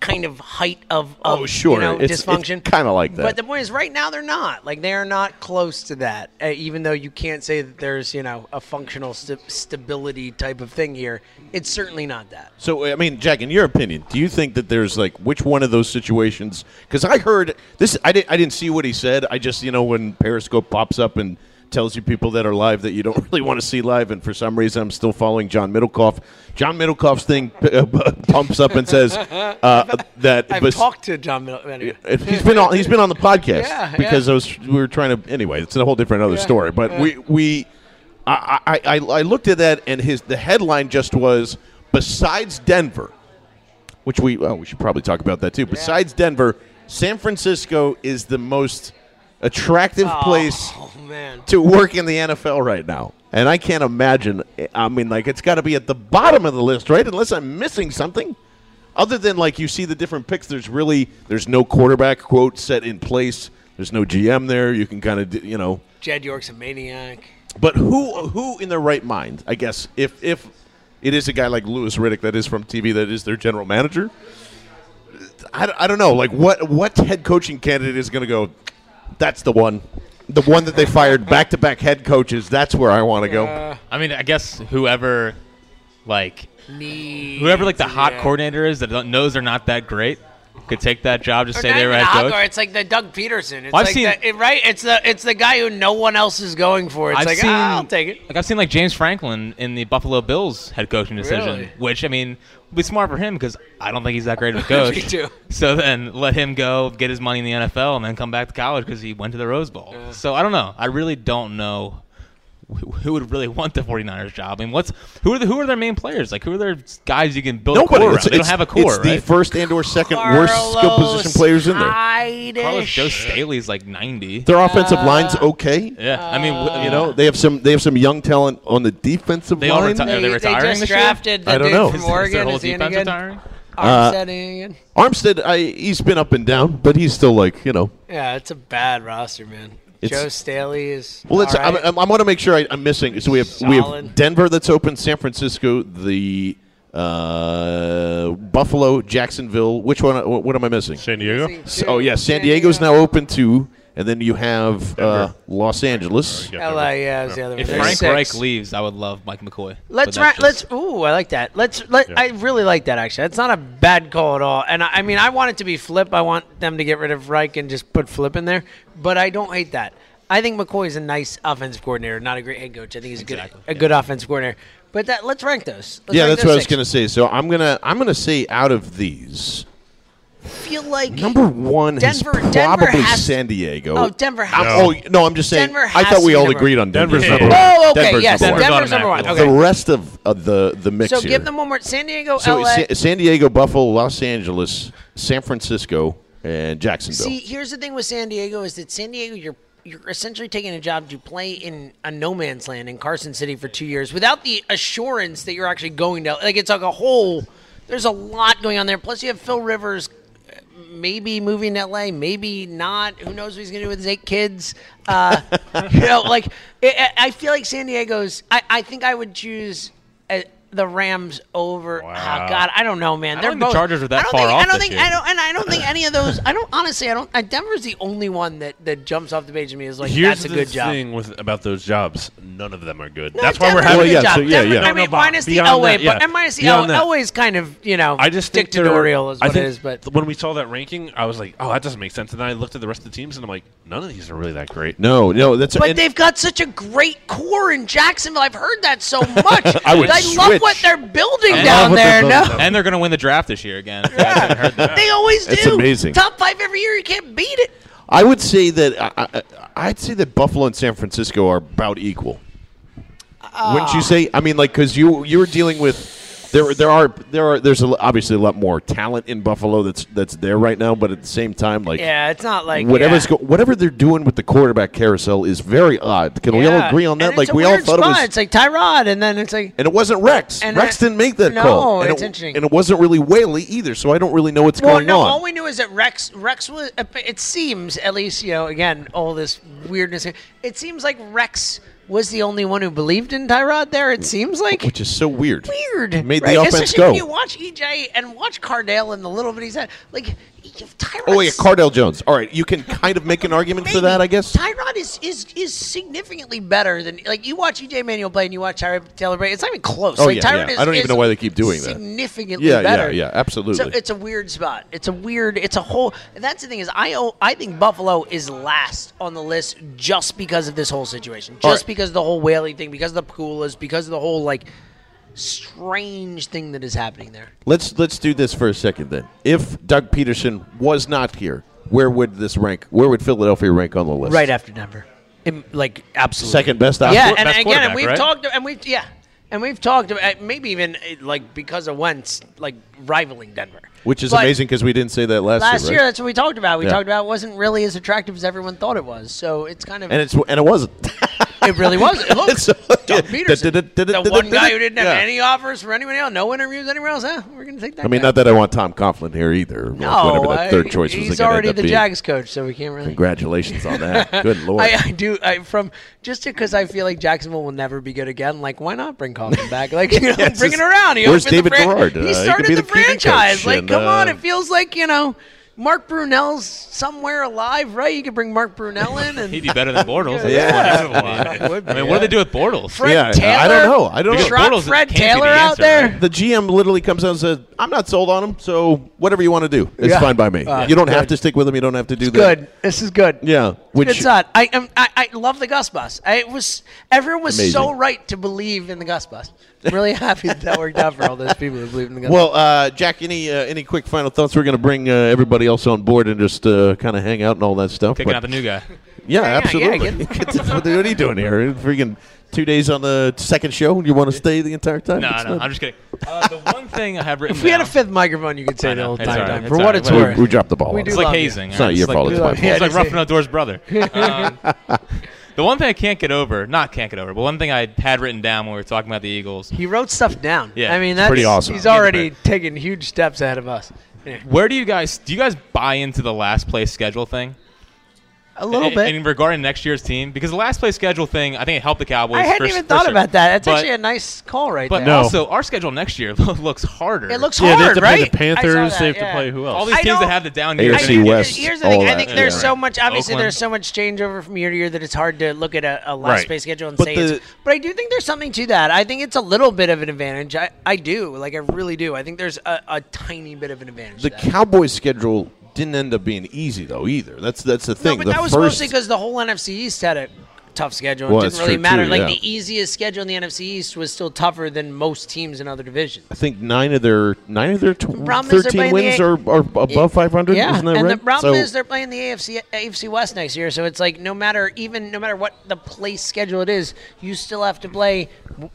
kind of height of, of Oh, sure. you know, It's- dysfunction. kinda like that. But the point is, right now they're not. Like they are not close to that. Uh, even though you can't say that there's you know a functional st- stability type of thing here, it's certainly not that. So, I mean, Jack, in your opinion, do you think that there's like which one of those situations? Because I heard this, I didn't, I didn't see what he said. I just, you know, when Periscope pops up and tells you people that are live that you don't really want to see live, and for some reason I'm still following John Middlecoff. John Middlecoff's thing uh, pumps up and says uh, that I've bes- talked to John Middle. anyway. he's been on he's been on the podcast Yeah, because yeah. I was we were trying to anyway it's a whole different other Yeah, story but we we I, I I I looked at that and his the headline just was besides Denver which we well, we should probably talk about that too besides Denver San Francisco is the most attractive oh, place Oh man. to work in the NFL right now. And I can't imagine. I mean, like it's got to be at the bottom of the list, right? Unless I'm missing something. Other than like you see the different picks, there's really there's no quarterback quote set in place. There's no GM there. You can kind of you know. Jed York's a maniac. But who who in their right mind? I guess if if it is a guy like Louis Riddick that is from TV that is their general manager. I, I don't know. Like what what head coaching candidate is going to go? That's the one. The one that they fired back to back head coaches. That's where I want to go. I mean, I guess whoever, like, Needs, whoever like the hot yeah. coordinator is that knows they're not that great could take that job. Just Or say were even head coach. It's like the Doug Pederson. It's Well, I've like seen- the, it, right. It's the it's the guy who no one else is going for. It's I've like seen, ah, I'll take it. Like I've seen like James Franklin in the Buffalo Bills head coaching decision, Really? which I mean would be smart for him because I don't think he's that great of a coach. Me too. So then let him go get his money in the NFL and then come back to college because he went to the Rose Bowl. So I don't know. I really don't know who who would really want the 49ers job. I mean, what's who are the, who are their main players? Like who are their guys you can build Nobody. a core around? It's, They don't it's- have a core, It's the first and or second worst skill position players in there. Carlos Joe Staley's like 90. Their offensive line's okay. Yeah, I mean, w- You know, they have some they have some young talent on the defensive They line. reti- are they They, retiring they just this drafted the I don't dude know. from Is- is their whole Is he any defense good? retiring? Uh, Armstead any good? Armstead, I, he's been up and down, but he's still like you know. Yeah, it's a bad roster, man. It's- Joe Staley is. Well, let's. all right. I, I, want to make sure I, I'm missing. So we have we have Denver that's open, San Francisco, the uh, Buffalo, Jacksonville. Which one? What, what am I missing? San Diego. Oh yeah, San Diego's now open too, and then you have uh, Los Angeles. LA, yeah, is the other If one. Frank There's Reich leaves, I would love Mike McCoy. Let's But ra- that's let's. Ooh, I like that. Let's let. I really like that actually. It's not a bad call at all. And I, I mean, I want it to be Flip. I want them to get rid of Reich and just put Flip in there. But I don't hate that. I think McCoy is a nice offensive coordinator, not a great head coach. I think he's a good a good offensive coordinator. But that let's rank those. Let's yeah, rank that's those what I was six. going to say. So I'm gonna I'm gonna say out of these, feel like number one Denver- is Denver probably has- San Diego. Oh, Denver has. I'm- oh no, I'm just saying. Denver I thought we all number agreed on Denver's Denver's number number one. Oh, okay, Denver's yes, number. Denver's number one. automatically. Okay. The rest of, of the the mix so here. give them one more. San Diego, So LA. Sa- San Diego, Buffalo, Los Angeles, San Francisco, and Jacksonville. See, here's the thing with San Diego is that San Diego, you're you're essentially taking a job to play in a no man's land in Carson City for two years without the assurance that you're actually going to like it's like a whole. There's a lot going on there. Plus, you have Phil Rivers. Maybe moving to LA, maybe not. Who knows what he's going to do with his eight kids? Uh, you know, like I I feel like San Diego's. I, I think I would choose the Rams over. Oh God, I don't know, man. I They're don't the Chargers are that I don't far think, off I don't this think. year. I don't, and I don't think any of those. I don't honestly. I don't. Uh, Denver's the only one that that jumps off the page to me is like Here's that's a the good job. thing with about those jobs. None of them are good. No, That's why we're Denver's having. a good yeah, job. so yeah, Denver- yeah. I mean, No, no, minus the beyond Elway, that, yeah. but and minus the Beyond El- that. Elway's kind of you know. I just think they're- dictatorial is I what think it is, but when we saw that ranking, I was like, "Oh, that doesn't make sense." And then I looked at the rest of the teams, and I'm like, "None of these are really that great." no, no, that's But they've got such a great core in Jacksonville. I've heard that so much. I would love switch. What they're building And- down there. they're No, building and they're going to win the draft this year again. If you guys haven't heard that. they always do. It's amazing. Top five every year. You can't beat it. I would say that I, I, I'd say that Buffalo and San Francisco are about equal. Wouldn't Ah. you say? I mean, like because you you were dealing with there there are there are there's a, obviously a lot more talent in Buffalo that's that's there right now, but at the same time, like Yeah, it's not like whatever's yeah. go, whatever they're doing with the quarterback carousel is very odd. Can we all agree on that? And like we all thought spot. it was. It's like Tyrod, and then it's like and it wasn't Rex. And Rex that- didn't make that no, call. And it's it, interesting. And it wasn't really Whaley either, so I don't really know what's well, going no. on. All we knew is that Rex, Rex was. It seems, at least, you know, again, all this weirdness. It seems like Rex was the only one who believed in Tyrod. There, it seems like which is so weird. weird. Made right? the offense Especially go. when you watch EJ and watch Cardale and the little bit he's had. Like Tyrod. Oh yeah, Cardale Jones. All right, you can kind of make an argument for that, I guess. Tyrod is, is is significantly better than like you watch EJ Manuel play and you watch Tyrod Taylor play. It's not even close. Oh, like, yeah, Tyrod yeah. Is, I don't even know why they keep doing that. Significantly Yeah, yeah, better. yeah, absolutely. So it's a weird spot. It's a weird. It's a whole. And that's the thing is, I oh, I think Buffalo is last on the list just because of this whole situation. Just right. because of the whole Whaley thing, because of the Pegulas, because of the whole like strange thing that is happening there. Let's let's do this for a second then. If Doug Pederson was not here, where would this rank? Where would Philadelphia rank on the list? Right after Denver. Im- like absolutely Second best option? Yeah, and Best again, and we've right? talked, and we've yeah, and we've talked about maybe even eh, like because of Wentz, like rivaling Denver. Which is But amazing because we didn't say that last, year. Last year. year, right? that's what we talked about. We Yeah. talked about it wasn't really as attractive as everyone thought it was. So it's kind of and it's and it wasn't. it really was. It looks Doug Pederson, the one guy who didn't have yeah. any offers for anyone else, no interviews anywhere else. Huh? We're gonna take that. I mean, guy. not that I want Tom Coughlin here either. no, whatever that third choice was. He's already the. Jags coach, so we can't really. Congratulations on that. Good lord. I, I do. I from just because I feel like Jacksonville will never be good again. Like, why not bring Coughlin back? Like, you know, Yeah, bring it around. He where's opened the David fran- Garrard? Uh, he He could started the, the franchise. like, and, come on. uh, It feels like you know. Mark Brunell's somewhere alive, right? You could bring Mark Brunell in, and He'd be better than Bortles. Yeah. I mean, I mean, what do they do with Bortles? Fred yeah, Taylor? I don't know. I don't Because know. Trot Bortles Fred can't the Taylor out answer, there. right? The GM literally comes out and says, "I'm not sold on him, so whatever you want to do, it's Yeah. fine by me. Uh, you don't have to stick with him. You don't have to do that." Good. This is good. Yeah, which It's not. I am. I, I love the Gus Bus. I was. Everyone was so right to believe in the Gus Bus. I'm really happy that that worked out for all those people who believe in the Gus. Well, uh, Jack, any uh, any quick final thoughts? We're going to bring uh, everybody else on board and just uh, kind of hang out and all that stuff. Kicking but- out the new guy. yeah, Yeah, yeah, absolutely. get- Get what are you doing here? Freaking two days on the second show. And you want to stay the entire time? No, It's no, not- I'm just kidding. Uh, the one thing I have written if we had a fifth microphone, you could say the know, whole time. all right, time. it's For all what right, it's worth. we, we dropped the ball. We on do It's like hazing. It's all not right? your fault, Like, it's my it's fault. like roughing Ruffin it's- Outdoors' brother. Um, the one thing I can't get over, not can't get over, but one thing I had written down when we were talking about the Eagles. He wrote stuff down. Yeah, I mean that's pretty awesome. He's already taken huge steps ahead of us. Yeah. Where do you guys do you guys buy into the last place schedule thing? A little in, bit. in regarding next year's team because the last place schedule thing, I think it helped the Cowboys. I hadn't for- even for thought sure. about that. That's But- actually a nice call right But there. also, our schedule next year looks harder. It looks Yeah, they have hard, to play right? the Panthers. that, they have yeah. to play who else? all these I teams that have the down years. AFC I think- West, Here's the all thing. I that, think there's yeah. so much. Obviously, Oakland. there's so much changeover from year to year that it's hard to look at a, a last Right. place schedule and But say the- it's. But I do think there's something to that. I think it's a little bit of an advantage. I, I do. Like I really do. I think there's a, a tiny bit of an advantage. The. Cowboys' schedule didn't end up being easy though either. That's that's the No, thing. but the that was first, mostly because the whole NFC East had a tough schedule. It didn't really matter. too, like the easiest schedule in the NFC East was still tougher than most teams in other divisions. I think nine of their nine of their tw- thirteen wins are, are above five hundred. Yeah, and right? the problem So- is they're playing the AFC AFC West next year, so it's like no matter even no matter what the place schedule it is, you still have to play.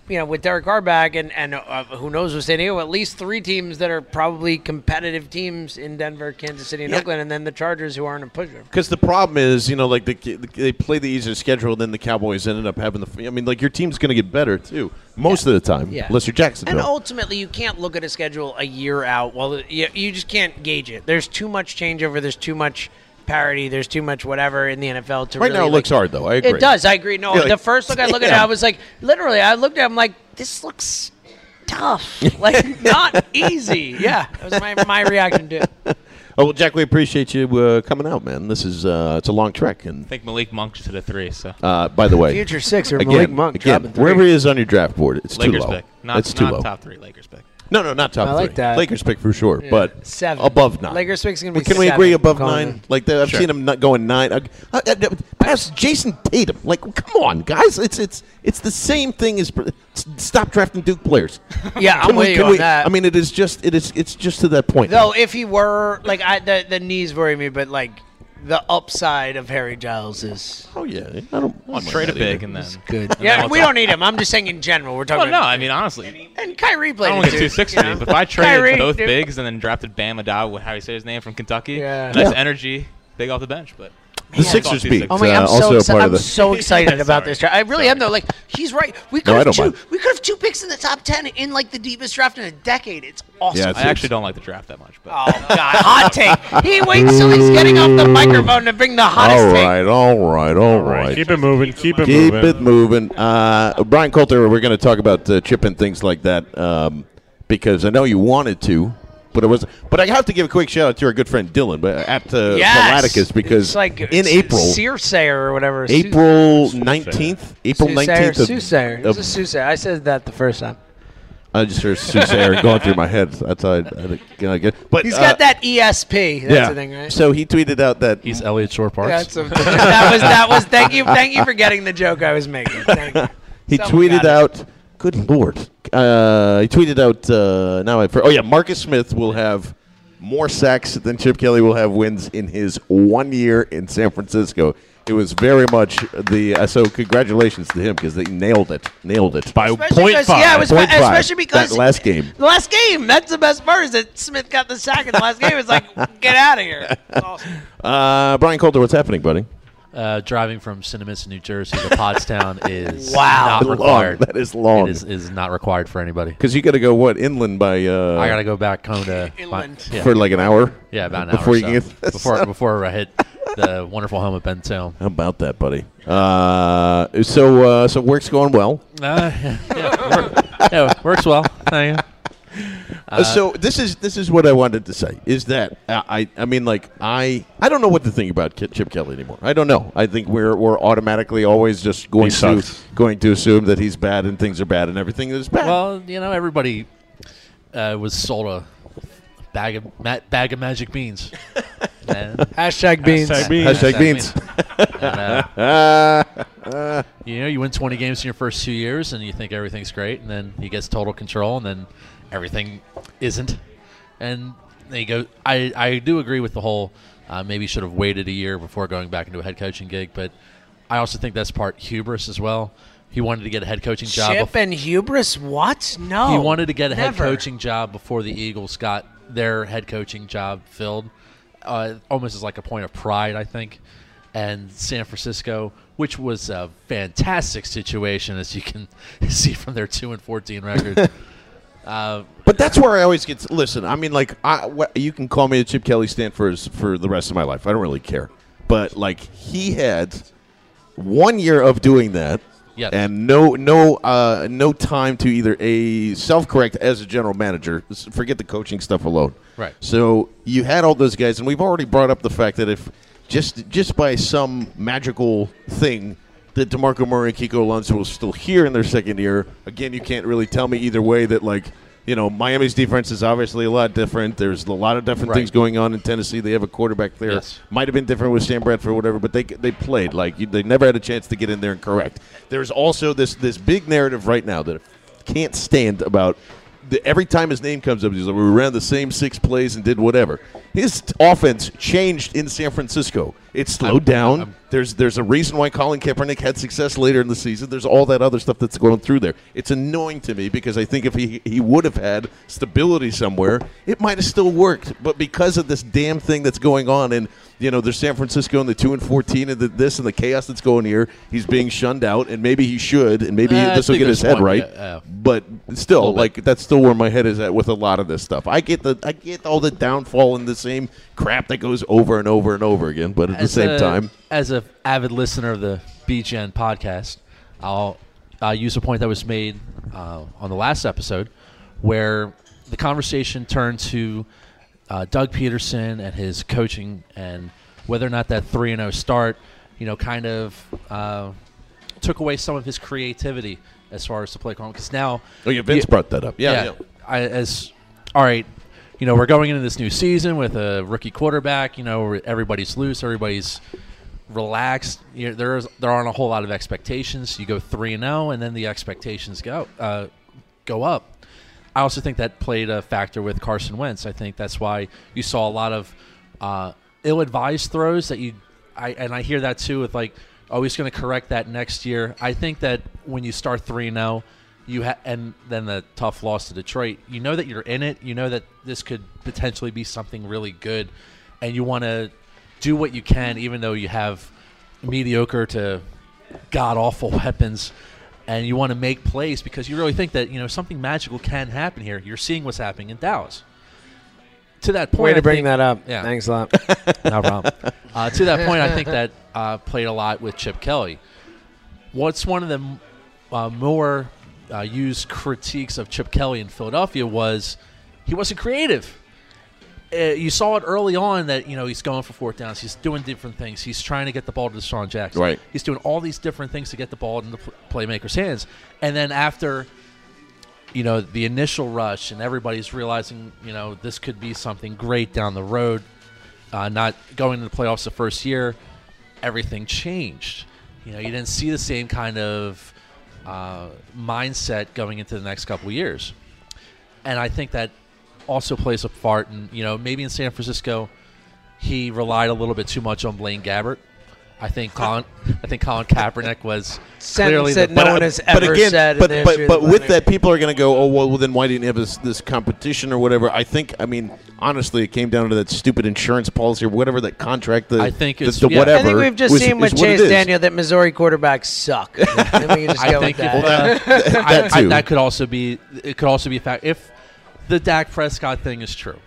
You know, with Derek Carr back and and uh, who knows with San Diego, at least three teams that are probably competitive teams in Denver, Kansas City, and Yeah. Oakland, and then the Chargers who aren't a pusher. Because the problem is, you know, like the, they play the easier schedule, then the Cowboys ended up having the. I mean, like your team's going to get better too most of the time, Yeah. unless you're Jacksonville. And ultimately, you can't look at a schedule a year out. Well, you, you just can't gauge it. There's too much changeover. There's too much parity. There's too much whatever in the NFL to Right really, now, it like- looks hard though. I agree. It does. I agree. No, Yeah, the first look I look at it. I was like, literally, I looked at it, I'm like, this looks tough. like, not easy. Yeah. That was my, my reaction to it. Oh well, Jack, we appreciate you uh, coming out, man. This is uh, it's a long trek, and I think Malik Monk just hit a three. So uh, by the way, Future Sixer, again, Malik Monk again, dropping three. wherever he is on your draft board, it's Lakers too low. pick, not it's too not low. top three. Lakers pick. No, no, not top I like three. that. Lakers pick for sure, Yeah. but Seven. above nine. Lakers pick's gonna be Can we seven, agree above I'm nine? it. Like the, I've Sure. seen him not going nine. Uh, uh, uh, past Jayson Tatum. Like, come on, guys. It's it's it's the same thing as s- stop drafting Duke players. Yeah, I'm Can with you can on we- that. I mean, it is just it is it's just to that point. Though, if he were, like, I, the, the knees worry me, but, like, the upside of Harry Giles is Oh yeah, I don't. I'll trade a big and then good. and Yeah, then we we'll don't need him. I'm just saying in general. We're talking. Well, no, about I mean honestly, and Kyrie played. I don't it get too, two sixty. you know? But if I traded Kyrie, both dude. bigs and then drafted Bam Adebayo, how do you say his name from Kentucky? Yeah. nice Yeah. energy, big off the bench. But The Sixers beat. Oh my! I'm uh, so also a excited. part of I'm the. so excited about this draft. I really am though. Like he's right. We could No, I have don't two. mind. We could have two picks in the top ten in like the deepest draft in a decade. It's awesome. Yeah, I it's- actually don't like the draft that much. But Oh God! Hot take. He waits till he's getting off the microphone to bring the hottest All take. right, all right, all All right, right. keep it moving. Keep it moving. Keep moving. it moving. Uh, Brian Coulter, we're going to talk about uh, chip and things like that um, because I know you wanted to, but it was. But I have to give a quick shout out to our good friend Dylan but at uh, Yes. Palaticus because it's like in S- April, Searsayer or whatever. April nineteenth, April nineteenth. Soothsayer. It was a soothsayer. I said that the first time. I just heard Soothsayer going through my head. That's how I, I, I get. But He's uh, got that ESP. That's yeah. the thing, right? So he tweeted out that He's Elliot Shore Parks. That's a, that was that was. Thank you, thank you for getting the joke I was making. Thank you. He Someone tweeted out. it. Out. Good lord. Uh, he tweeted out. Uh, now I. Oh yeah, Marcus Smith will have more sacks than Chip Kelly will have wins in his one year in San Francisco. It was very much the. Uh, so congratulations to him because they nailed it. Nailed it By Especially point because- five. Yeah, it was Point five. especially because that last game. The last game. That's the best part is that Smith got the sack in the last game. It's like, get out of here. Awesome. Uh, Brian Coulter, what's happening, buddy? Uh, driving from Cinemis, New Jersey to Pottstown is Wow. not Long. That is long. It is, is not required for anybody. Because you got to go what inland by. Uh, I gotta go back home to Inland. yeah, for like an hour. yeah, about an before hour you can so. get this before up. before I hit the wonderful home of Bensalem. How about that, buddy? Uh, so uh, so work's going well. Uh, yeah, yeah, work, yeah, works well. Thank you. Uh, so this is this is what I wanted to say is that uh, I I mean like I I don't know what to think about Chip Kelly anymore. I don't know. I think we're we're automatically always just going to going to assume that he's bad and things are bad and everything is bad. Well, you know, everybody uh, was sold a bag of ma- bag of magic beans. Hashtag beans. Hashtag beans. Hashtag beans. and, uh, Uh, you know, you win 20 games in your first two years, and you think everything's great, and then he gets total control, and then everything isn't. And then you go. I I do agree with the whole. Uh, maybe should have waited a year before going back into a head coaching gig, but I also think that's part hubris as well. He wanted to get a head coaching job. Chip bef- and hubris? What? No. he wanted to get a head never. coaching job before the Eagles got their head coaching job filled, uh, almost as like a point of pride, I think. And San Francisco, which was a fantastic situation, as you can see from their two and fourteen record. uh, but that's where I always get. listen, I mean, like I, what, you can call me a Chip Kelly stand for for the rest of my life. I don't really care. But like he had one year of doing that. Yes. And no, no, uh, no time to either a self correct as a general manager. Forget the coaching stuff alone. Right. So you had all those guys, and we've already brought up the fact that if just just by some magical thing that Demarco Murray and Kiko Alonso was still here in their second year, again, you can't really tell me either way that like. You know, Miami's defense is obviously a lot different. There's a lot of different Right. things going on in Tennessee. They have a quarterback there. Yes. Might have been different with Sam Bradford or whatever, but they they played like you, they never had a chance to get in there and correct. There's also this this big narrative right now that I can't stand about the, every time his name comes up, he's like, we ran the same six plays and did whatever. His offense changed in San Francisco. It slowed down. there's there's a reason why Colin Kaepernick had success later in the season. There's all that other stuff that's going through there. It's annoying to me because I think if he he would have had stability somewhere, it might have still worked. But because of this damn thing that's going on, and you know, there's San Francisco and the two and fourteen and the, this and the chaos that's going here, he's being shunned out, and maybe he should, and maybe Uh, this will get his head one, right. yeah. But still, Little bit. like that's still where my head is at with a lot of this stuff. I get the I get all the downfall and the same crap that goes over and over and over again, but the same a- time, as an avid listener of the BGN podcast, I'll uh, use a point that was made uh, on the last episode, where the conversation turned to uh, Doug Pederson and his coaching and whether or not that three and zero start, you know, kind of uh, took away some of his creativity as far as the play calling. Because now, oh yeah, Vince brought that up. Yeah, yeah. I, as all right, you know, we're going into this new season with a rookie quarterback. You know, everybody's loose, everybody's relaxed. You know, there's there aren't a whole lot of expectations. You go three and zero, and then the expectations go uh, go up. I also think that played a factor with Carson Wentz. I think that's why you saw a lot of uh, ill-advised throws that you, I and I hear that too with like, oh, he's going to correct that next year. I think that when you start three now, you ha- and then the tough loss to Detroit, you know that you're in it. You know that this could potentially be something really good, and you want to do what you can, even though you have mediocre to god awful weapons and you want to make plays because you really think that you know something magical can happen here. You're seeing what's happening in Dallas. To that point, Way to I bring think- that up. Yeah, Thanks a lot. no problem. Uh, to that point, I think that uh, played a lot with Chip Kelly. What's one of the uh, more uh, used critiques of Chip Kelly in Philadelphia was he wasn't creative. Uh, you saw it early on that you know he's going for fourth downs. He's doing different things. He's trying to get the ball to DeSean Jackson. Right. He's doing all these different things to get the ball in the playmaker's hands. And then after, you know, the initial rush and everybody's realizing, you know, this could be something great down the road. Uh, not going to the playoffs the first year, everything changed. You know, you didn't see the same kind of uh, mindset going into the next couple years. And I think that also plays a part in, you know, maybe in San Francisco, he relied a little bit too much on Blaine Gabbert. I think Colin, I think Colin Kaepernick was clearly the, no one has but again, said in But but but with that, people are going to go, oh well, well, then why didn't you have this this competition or whatever? I think, I mean, honestly, it came down to that stupid insurance policy or whatever that contract. The, I think the, it's- the yeah. whatever. I think we've just was- seen with is what it Chase. Daniel that Missouri quarterbacks suck. I think we can just I go think with it- that. well, that, That I- too. that could also be it could also be a fact if the Dak Prescott thing is true.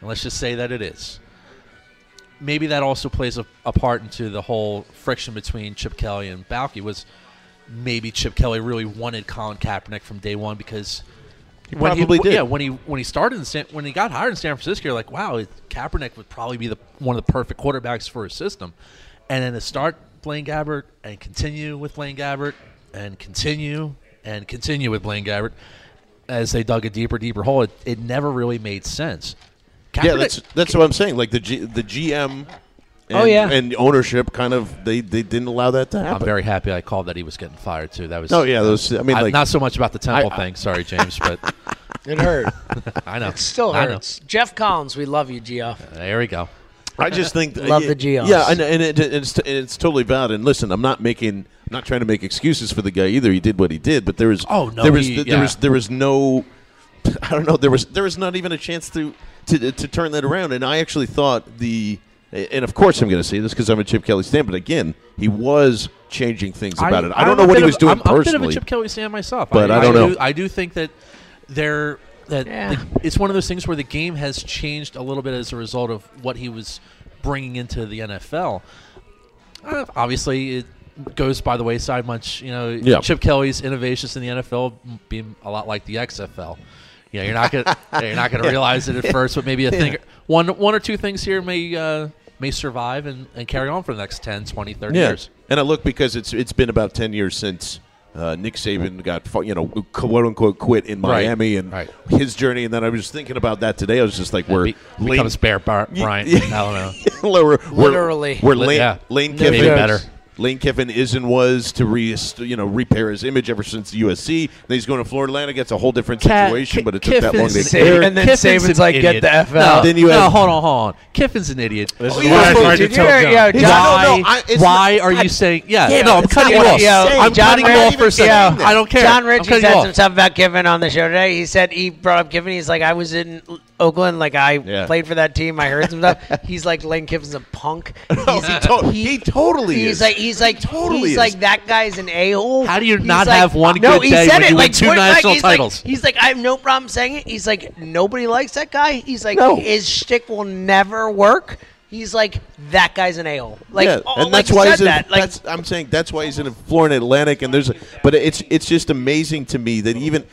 And let's just say that it is. Maybe that also plays a, a part into the whole friction between Chip Kelly and Baalke was maybe Chip Kelly really wanted Colin Kaepernick from day one because He when probably he, did. Yeah, when he when he started in San, when he got hired in San Francisco, you're like, wow, Kaepernick would probably be the one of the perfect quarterbacks for his system. And then to start Blaine Gabbert and continue with Blaine Gabbert and continue and continue with Blaine Gabbert as they dug a deeper, deeper hole, it, it never really made sense. Yeah, that's that's what I'm saying. Like the G, the GM. Oh, and, Oh, yeah. and ownership kind of they, they didn't allow that to happen. I'm very happy I called that he was getting fired too. That was Oh, yeah, those- I mean, like- not so much about the Temple I- thing. Sorry, James, but It hurt. I know It still I know. hurts. Geoff Collins, we love you, Geoff. There we go. I just think Love yeah, the Geos. Yeah, and, and it, it's and it's totally valid. And listen, I'm not making, I'm not trying to make excuses for the guy either. He did what he did, but there was Oh, no, there was he- there yeah. was there was no, I don't know, there was there was not even a chance to to to turn that around. And I actually thought the, and of course I'm going to say this because I'm a Chip Kelly stan, but again, he was changing things about it. I don't I'm know what bit he of- was doing I'm, I'm a bit of a Chip Kelly fan myself, But I don't know. Do, I do think that there that the- it's one of those things where the game has changed a little bit as a result of what he was bringing into the NFL. Uh, obviously, it goes by the wayside much. You know, Yeah. Chip Kelly's innovations in the NFL being a lot like the XFL. You know, you're not gonna you're not gonna Yeah. realize it at first, but maybe a Yeah. thing, one one or two things here may uh, may survive and, and carry on for the next 10, 20, 30 yeah. years. And I look because it's it's been about ten years since uh, Nick Saban got you know quote unquote quit in Right. Miami and his journey. And then I was just thinking about that today. I was just like, we're be- becomes Bear Bar- Bryant in Alabama. we're, we're, Literally. we're Lane, Yeah. Lane Maybe Kiffin better. Lane Kiffin is and was to re, you know repair his image ever since USC. Then he's going to Florida Atlantic. It's a whole different situation, Ki- but it took that long to Kiffin's- clear. And then Kiffin's Saban's an like, "Get the F No, out." Then you no, have- hold on, hold on. Kiffin's an idiot. This Oh, is why I tried to tell hear- John. yo, John- why? no, no, I- why not- are I- you saying? Yeah, Yeah, no, I'm it's cutting you not off. I'm John cutting you off for a second. I don't care. John I'm Ritchie cutting said some stuff about Kiffin on the show today. He said he brought up Kiffin. He's like, I was in Oakland, like I Yeah. played for that team. I heard some stuff. He's like, Lane Kiffin's a punk. He's, he, to- he totally he's is. like, he's like, totally he's is. like that guy's an a hole. How do you He's not like- have one no, good he day said when it you win like two national He's like- titles? he's like, I have no problem saying it. He's like, nobody likes that guy. He's like, No. his shtick will never work. He's like, that guy's an a hole. Like, yeah, oh, and like that's he why said he's in. that. Like, that's, I'm saying that's why he's in Florida Atlantic, and there's. A, but it's it's just amazing to me that even.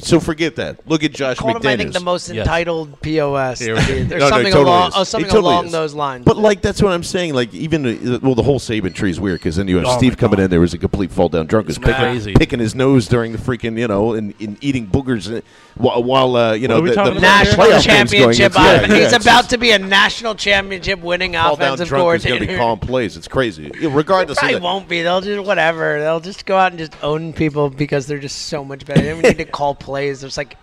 So forget that. Look at Josh called McDaniels. him, I think, the most Yes. entitled POS. Here we go. There's No, no, something he totally along, oh, something totally along is. those lines. But like that's what I'm saying. Like even well, the whole Saban tree is weird because then you have Oh, Steve coming in there was a complete fall down drunk, is It's picking, crazy. picking his nose during the freaking you know and, and eating boogers uh, while, while uh, you know the, the national championship. Going, yeah, yeah, he's it's about just to be a national championship winning fall down offensive drunk is going to be calling plays. It's crazy. Regardless, of Probably that. won't be. They'll just whatever. They'll just go out and just own people because they're just so much better. They don't need to call plays. There's like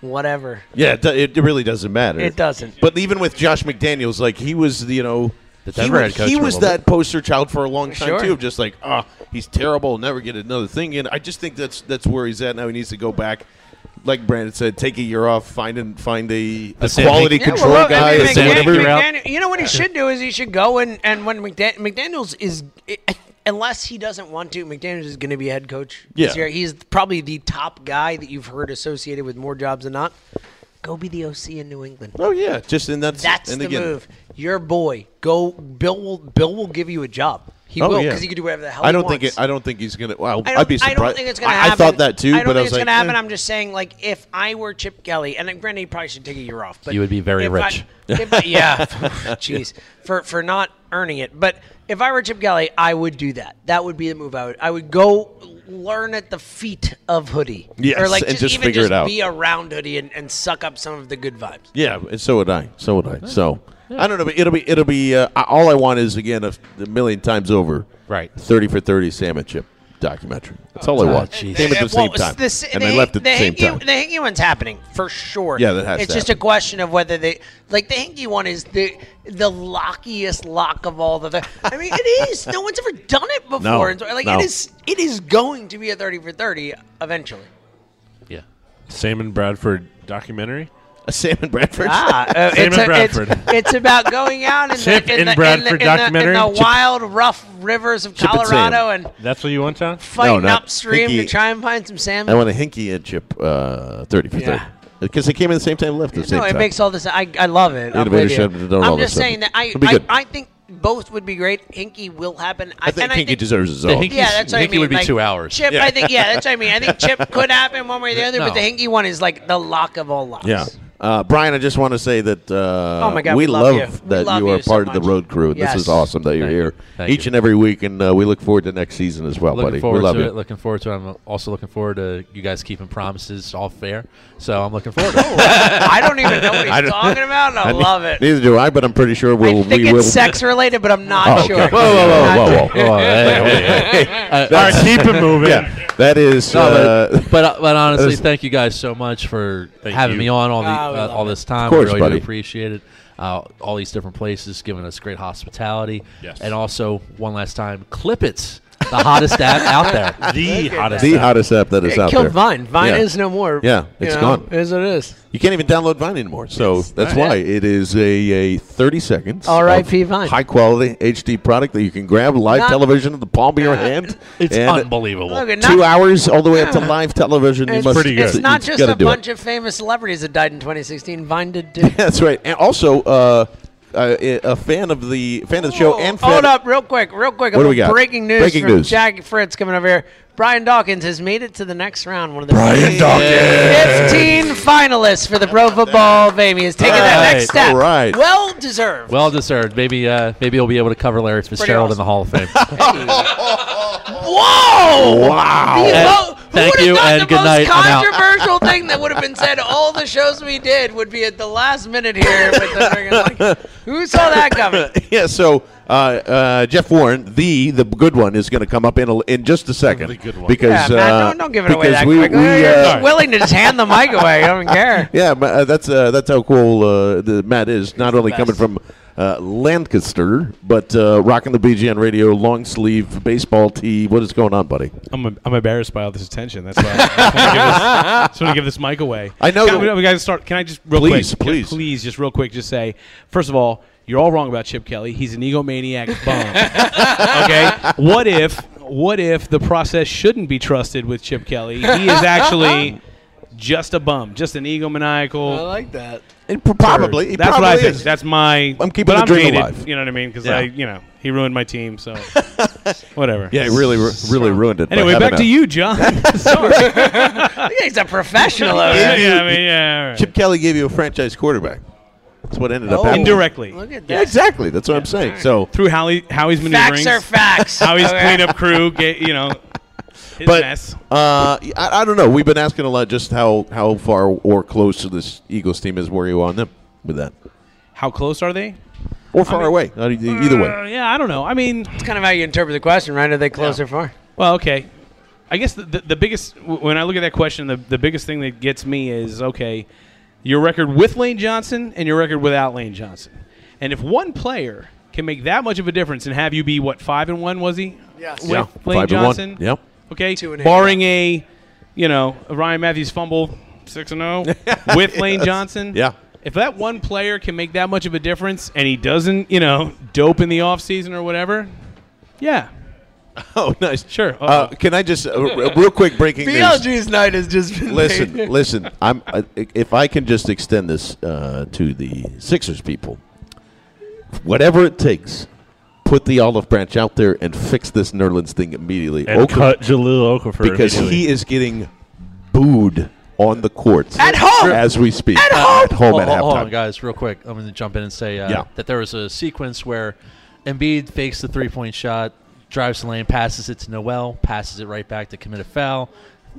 whatever. Yeah, it, it really doesn't matter. It doesn't. But even with Josh McDaniels, like he was, you know, The he was, coach he was little that poster child for a long time Sure. too. Of just like, oh, he's terrible, never get another thing in. I just think that's that's where he's at now. He needs to go back. Like Brandon said, take a year off, find and find a, a Sam quality Hinkie- Yeah, control well, guy. I mean, a Sam McDan- whatever. McDan- you know what he should do is he should go and and when McDan- McDaniel's is. Unless he doesn't want to, McDaniel's is going to be head coach. this year. he's probably the top guy that you've heard associated with more jobs than not. Go be the OC in New England. Oh yeah, just and that's That's and the again, move. Your boy, go. Bill will. Bill will give you a job. He Oh, will yeah. because he can do whatever the hell. I he don't think wants. it, I don't think he's gonna. Well, I'd be surprised. I don't think it's gonna I, happen. I thought that too, I don't but think I was it's like, gonna happen. eh. I'm just saying, like, if I were Chip Kelly, and granted, he probably should take a year off, but You would be very rich. I, if yeah, jeez, for for not earning it. But if I were Chip Kelly, I would do that. That would be the move. I would. I would go learn at the feet of Hoodie. Yes, or like and just, just even figure just it out. be around Hoodie and, and suck up some of the good vibes. Yeah, and so would I. So would I. So I don't know, but it'll be it'll be. Uh, all I want is again a, a million times over. Right. Thirty for thirty Sam and Chip documentary. That's all I Oh, want. jeez. Came at the Uh, same well, time, the- and the, they left at the, same Hinkie, time. The Hinkie one's happening for sure. Yeah, that has It's to just a question of whether they like the Hinkie one is the the lockiest lock of all the. the I mean, it is. No one's ever done it before. No, And so, like no. it is. It is going to be a thirty for thirty eventually. Yeah. Sam and Bradford documentary. A Sam and Bradford. Ah, uh, Sam it's, and a, it's, Bradford. it's about going out in Chip the, in, and the, Bradford in the, in the, documentary? in the wild, rough rivers of Chip. Colorado and, That's what you want, John? fighting not upstream to try and find some salmon. I want a Hinkie and Chip uh, thirty for Yeah. thirty because they came in the same time, left at the same No, it time. makes all this. I, I love it. I'm, with you. should have done all I'm this just stuff. saying that I I. I think both would be great. Hinkie will happen. I think and Hinkie deserves his own. Hinkie's- Yeah, that's what I Hinkie mean. would be like, two hours. Chip, Yeah. I think. Yeah, that's what I mean. I think Chip could happen one way or the other, but the Hinkie one is like the lock of all locks. Yeah. Uh, Brian, I just want to say that uh, Oh my God, we, we love love, you. We that love you are you so part of the road crew. Yes. This is awesome that you're Thank here Thank each you. and every week, and uh, we look forward to next season as well, looking buddy. forward we love to you. it. Looking forward to it. I'm also looking forward to you guys keeping promises all fair. So I'm looking forward to it. I don't even know what he's talking about. and I, I love it. Neither do I, but I'm pretty sure we'll, I think we it's will. sex related, but I'm not Oh, okay. sure. Whoa, whoa, whoa, whoa, whoa. Oh, hey, hey, hey. Uh, All right, keep it moving. Yeah, that is. No, uh, but, but but honestly, thank you guys so much for having you. me on all the Uh, all it. this time. Of course, I really buddy. do appreciate it. Uh, all these different places, giving us great hospitality, Yes. and also one last time, Clip It's the hottest app out there. The hottest. the app. hottest app that is It out killed there. Vine. Vine Yeah. is no more. Yeah, You it's know, gone. It is what it is. You can't even download Vine anymore. So that's Yeah. why it is a, a 30 seconds. R.I.P. of Vine. High quality HD product that you can grab live Not- television in the palm of your hand. It's and unbelievable. Look, at Two not, hours all the way up to live television. You it's, must, pretty good. it's you not just gotta a do bunch it. of famous celebrities that died in 2016. Vine did too. That's right. And also, uh, uh, a fan of the fan of the show Whoa, and fan hold up, real quick, real quick. What do we got? Breaking news Breaking from news. Jack Fritz coming over here. Brian Dawkins has made it to the next round. One of the Brian Dawkins. 15 finalists for the Pro Football of Fame. He has taken that next step. All right. Well deserved. Well deserved. Maybe uh, maybe he'll be able to cover Larry Fitzgerald in the Hall of Fame. Whoa! Wow. The And mo- who thank you, and the good most night. I'm out. controversial thing that would have been said all the shows we did would be at the last minute here. With the friggin' like, who saw that coming? yeah. So uh, uh, Jeff Warren, the the good one, is going to come up in a, in just a second. The good one. Because yeah, man, uh, don't, don't give it away because that we, quickly. we, You're uh, willing to just hand the mic away. I don't care. Yeah, uh, that's uh, that's how cool uh, the Matt is. Not only coming from uh, Lancaster, but uh, rocking the BGN radio long sleeve baseball tee. What is going on, buddy? I'm, I'm embarrassed by all this attention. That's why I just want to give this, just want to give this mic away. I know Can, we, we got to start. Can I just real Please, quick? please. please, just real quick, just say first of all, you're all wrong about Chip Kelly. He's an egomaniac bum. okay. What if what if the process shouldn't be trusted with Chip Kelly? He is actually just a bum, just an egomaniacal. I like that. And p- probably, he That's probably what I think. is. That's my. I'm keeping but the I'm dream jaded, alive. You know what I mean? Because Yeah. I, you know, he ruined my team. So whatever. Yeah, he really, really ruined it. Anyway, back to you, John. Sorry. He's a professional. over yeah, yeah, I mean, yeah. all right. Chip Kelly gave you a franchise quarterback. That's what ended up Oh. happening. Indirectly. Look at Yeah, exactly. That's what I'm saying. So, Through Howie, Howie's maneuverings. Facts are facts. Howie's Okay. cleanup crew, get, you know, his but mess. uh, I, I don't know. We've been asking a lot just how how far or close to this Eagles team is. Where you on them with that, How close are they? or far away? Either way. Uh, yeah, I don't know. I mean, It's kind of how you interpret the question, right? Are they close or far? well, okay. I guess the, the, the biggest w- when I look at that question, the, the biggest thing that gets me is okay, your record with Lane Johnson and your record without Lane Johnson, and if one player can make that much of a difference and have you be what five and one was he? Yes. With Yeah, Lane five and one. Johnson. Yep. Okay. Two and eight, Barring a, you know, a Ryan Mathews fumble, six and zero oh, with Lane Yes. Johnson. Yeah. If that one player can make that much of a difference and he doesn't, you know, dope in the offseason or whatever, yeah. Oh, nice. Sure. Uh, can I just uh, r- real quick breaking news? BLG's night has just been listen, made. listen. I'm uh, if I can just extend this uh, to the Sixers people, whatever it takes, put the olive branch out there and fix this Nerlens thing immediately. And cut Jahlil Okafor because he is getting booed on the courts At home! as we speak. At At home! home Hold- at hold- hold halftime. on, guys, real quick. I'm going to jump in and say uh, Yeah. that there was a sequence where Embiid fakes the three point shot, drives the lane, passes it to Noel, passes it right back to commit a foul.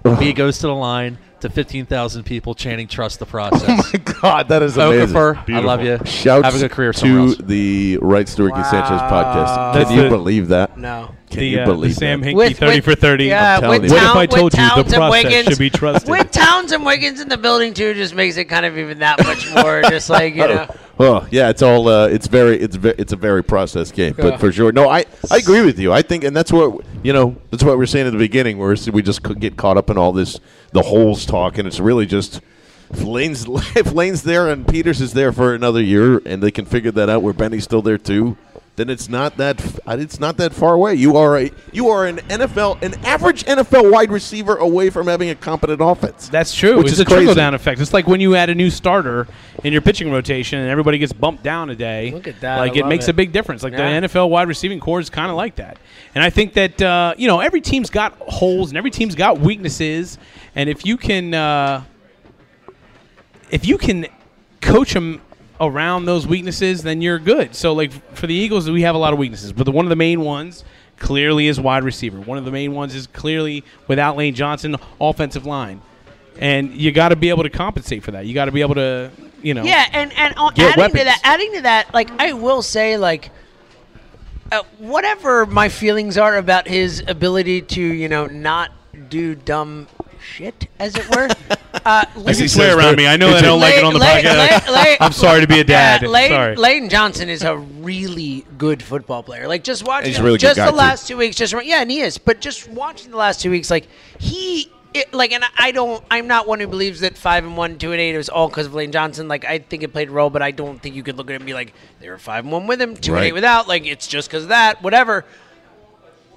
Embiid goes to the line to 15,000 people chanting "Trust the process." Oh my God, that is amazing. Okafor, I love you. Shouts Have a good career to else. the Right to Ricky Sanchez podcast. That's Can you the- believe that? No. Can the, you uh, the Sam that? Hinkie With- 30 with- for 30. Yeah, I'm telling with you. What if I Town- told you the Towns and process Wiggins- should be trusted? With Towns and Wiggins in the building too, just makes it kind of even that much more. just like you know, Oh yeah, it's all uh, it's very it's ve- it's a very processed game, but for sure. No, I I agree with you. I think, and that's what you know. That's what we are saying at the beginning, where we just could get caught up in all this the holes talk, and it's really just if Lane's if Lane's there and Peters is there for another year, and they can figure that out where Bennie's still there too. Then it's not that it's not that far away. You are a you are an NFL an average NFL wide receiver away from having a competent offense. That's true. Which it's is a trickle down effect. It's like when you add a new starter in your pitching rotation and everybody gets bumped down a day. Look at that. Like I it makes it. a big difference. Like Yeah. the NFL wide receiving core is kind of like that. And I think that uh, you know every team's got holes and every team's got weaknesses. And if you can, uh, if you can coach them around those weaknesses, then you're good. So like for the Eagles, we have a lot of weaknesses, but the, one of the main ones clearly is wide receiver. One of the main ones is clearly without Lane Johnson, offensive line. And you got to be able to compensate for that. You got to be able to, you know. yeah, and and adding weapons. to that, adding to that, like I will say, like uh, whatever my feelings are about his ability to, you know, not do dumb shit, as it were. Uh, You can swear around me. I know that I don't like it on the Lane- podcast. Lane- Lane- I'm sorry to be a dad. Lane, sorry. Layton Johnson is a really good football player. Like just watching He's a him, really good just guy, the too. last two weeks, just yeah, and he is. But just watching the last two weeks, like he. It, like and I don't I'm not one who believes that five and one, two and eight is all because of Lane Johnson. Like I think it played a role, but I don't think you could look at it and be like they were five and one with him, two and eight without. Like it's just because of that, whatever.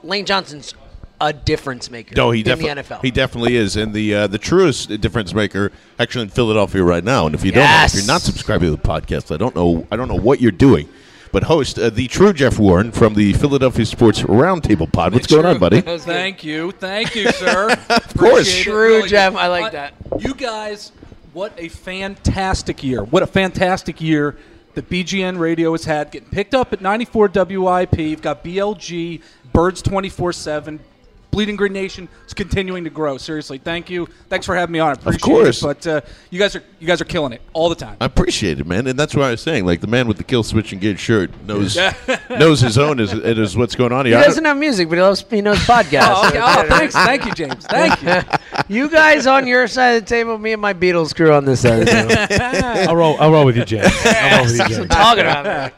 Lane Johnson's a difference maker No, he in the definitely NFL. he definitely is, and the uh, the truest difference maker actually in Philadelphia right now. And if you Yes. don't, if you're not subscribing to the podcast, I don't know, I don't know what you're doing. But host uh, the true Jeff Warren from the Philadelphia Sports Roundtable Pod. What's going on, buddy? Thank you, thank you, sir. of course. True, Jeff. I like that. You guys, what a fantastic year! What a fantastic year that BGN Radio has had. Getting picked up at 94 WIP. You've got BLG, Birds 24 seven. Bleeding Green Nation is continuing to grow. Seriously, thank you. Thanks for having me on. I appreciate course. it. But uh, you guys are you guys are killing it all the time. I appreciate it, man, and that's what I was saying. Like the man with the Killswitch Engage shirt knows knows his own is it is what's going on He here. I don't- doesn't know music, but he loves he knows podcasts. Oh, okay. oh, thanks, thank you, James. Thank you. you guys on your side of the table, me and my Beatles crew on this side of the table. I'll roll. I'll roll with you, James. I'll roll with you, That's Jay. what I'm talking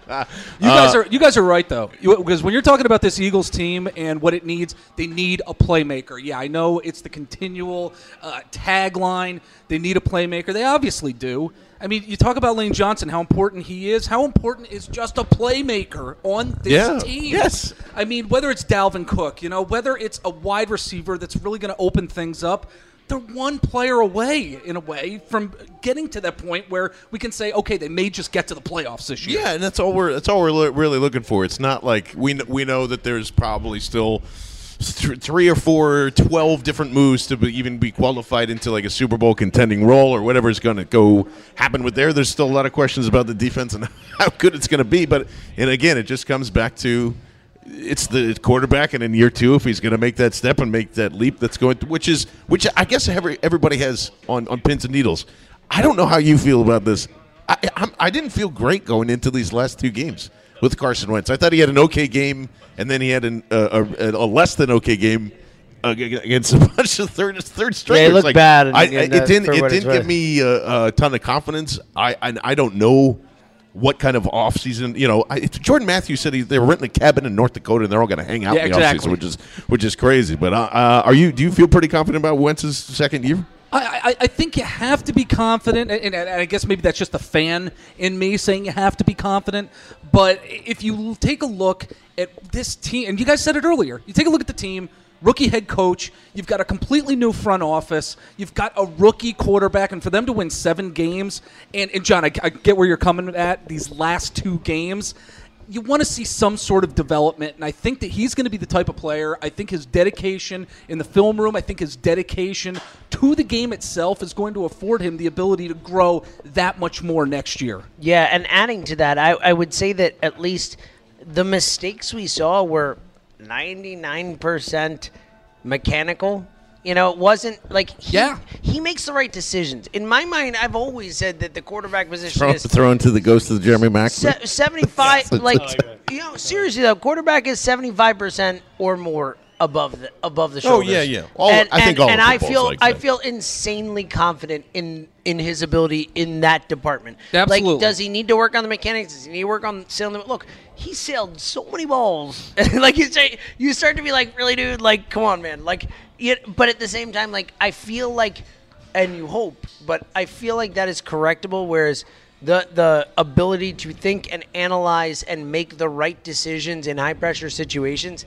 about. You guys are you guys are right though, because when you're talking about this Eagles team and what it needs, they need a playmaker. Yeah, I know it's the continual uh, tagline. They need a playmaker. They obviously do. I mean, you talk about Lane Johnson, how important he is. How important is just a playmaker on this Yeah, team? yes. I mean, whether it's Dalvin Cook, you know, whether it's a wide receiver that's really going to open things up. They're one player away, in a way, from getting to that point where we can say, okay, they may just get to the playoffs this year. Yeah, and that's all we're that's all we're lo- really looking for. It's not like we we know that there's probably still th- three or four, 12 different moves to be, even be qualified into like a Super Bowl contending role or whatever is going to go happen with there. There's still a lot of questions about the defense and how good it's going to be. But and again, it just comes back to it's the quarterback, and in year two, if he's going to make that step and make that leap, that's going to, which is which I guess every, everybody has on on pins and needles. I don't know how you feel about this. I, I'm, I didn't feel great going into these last two games with Carson Wentz. I thought he had an okay game, and then he had an, uh, a, a less than okay game against a bunch of third third stringers. looked Like, bad I, it didn't. It didn't give me a, a ton of confidence. I, I I don't know what kind of off season. You know, I, Jordan Matthews said he, they were renting a cabin in North Dakota and they're all going to hang out Yeah, in the exactly. season, which is which is crazy. But uh, uh, are you? Do you feel pretty confident about Wentz's second year? I, I, think you have to be confident, and, I guess maybe that's just the fan in me saying you have to be confident. But if you take a look at this team, and you guys said it earlier, you take a look at the team, rookie head coach, you've got a completely new front office, you've got a rookie quarterback, and for them to win seven games, and, and John, I, I get where you're coming at these last two games you want to see some sort of development, and I think that he's going to be the type of player. I think his dedication in the film room, I think his dedication to the game itself is going to afford him the ability to grow that much more next year. Yeah, and adding to that, I, I would say that at least the mistakes we saw were 99% mechanical. You know, it wasn't like he, yeah. he makes the right decisions. In my mind, I've always said that the quarterback position Throw, is thrown to the ghost of Jeremy Mack. se- 75 like you know, seriously though, quarterback is 75% or more above the above the shoulders. Oh, yeah, yeah. All- and, I think and, all and I feel like I feel insanely confident in in his ability in that department. Absolutely. Like, does he need to work on the mechanics? Does he need to work on sailing the look? He sailed so many balls. like you say, you start to be like, really, dude. Like, come on, man. Like, yet, but at the same time, like, I feel like, and you hope, but I feel like that is correctable. Whereas the the ability to think and analyze and make the right decisions in high pressure situations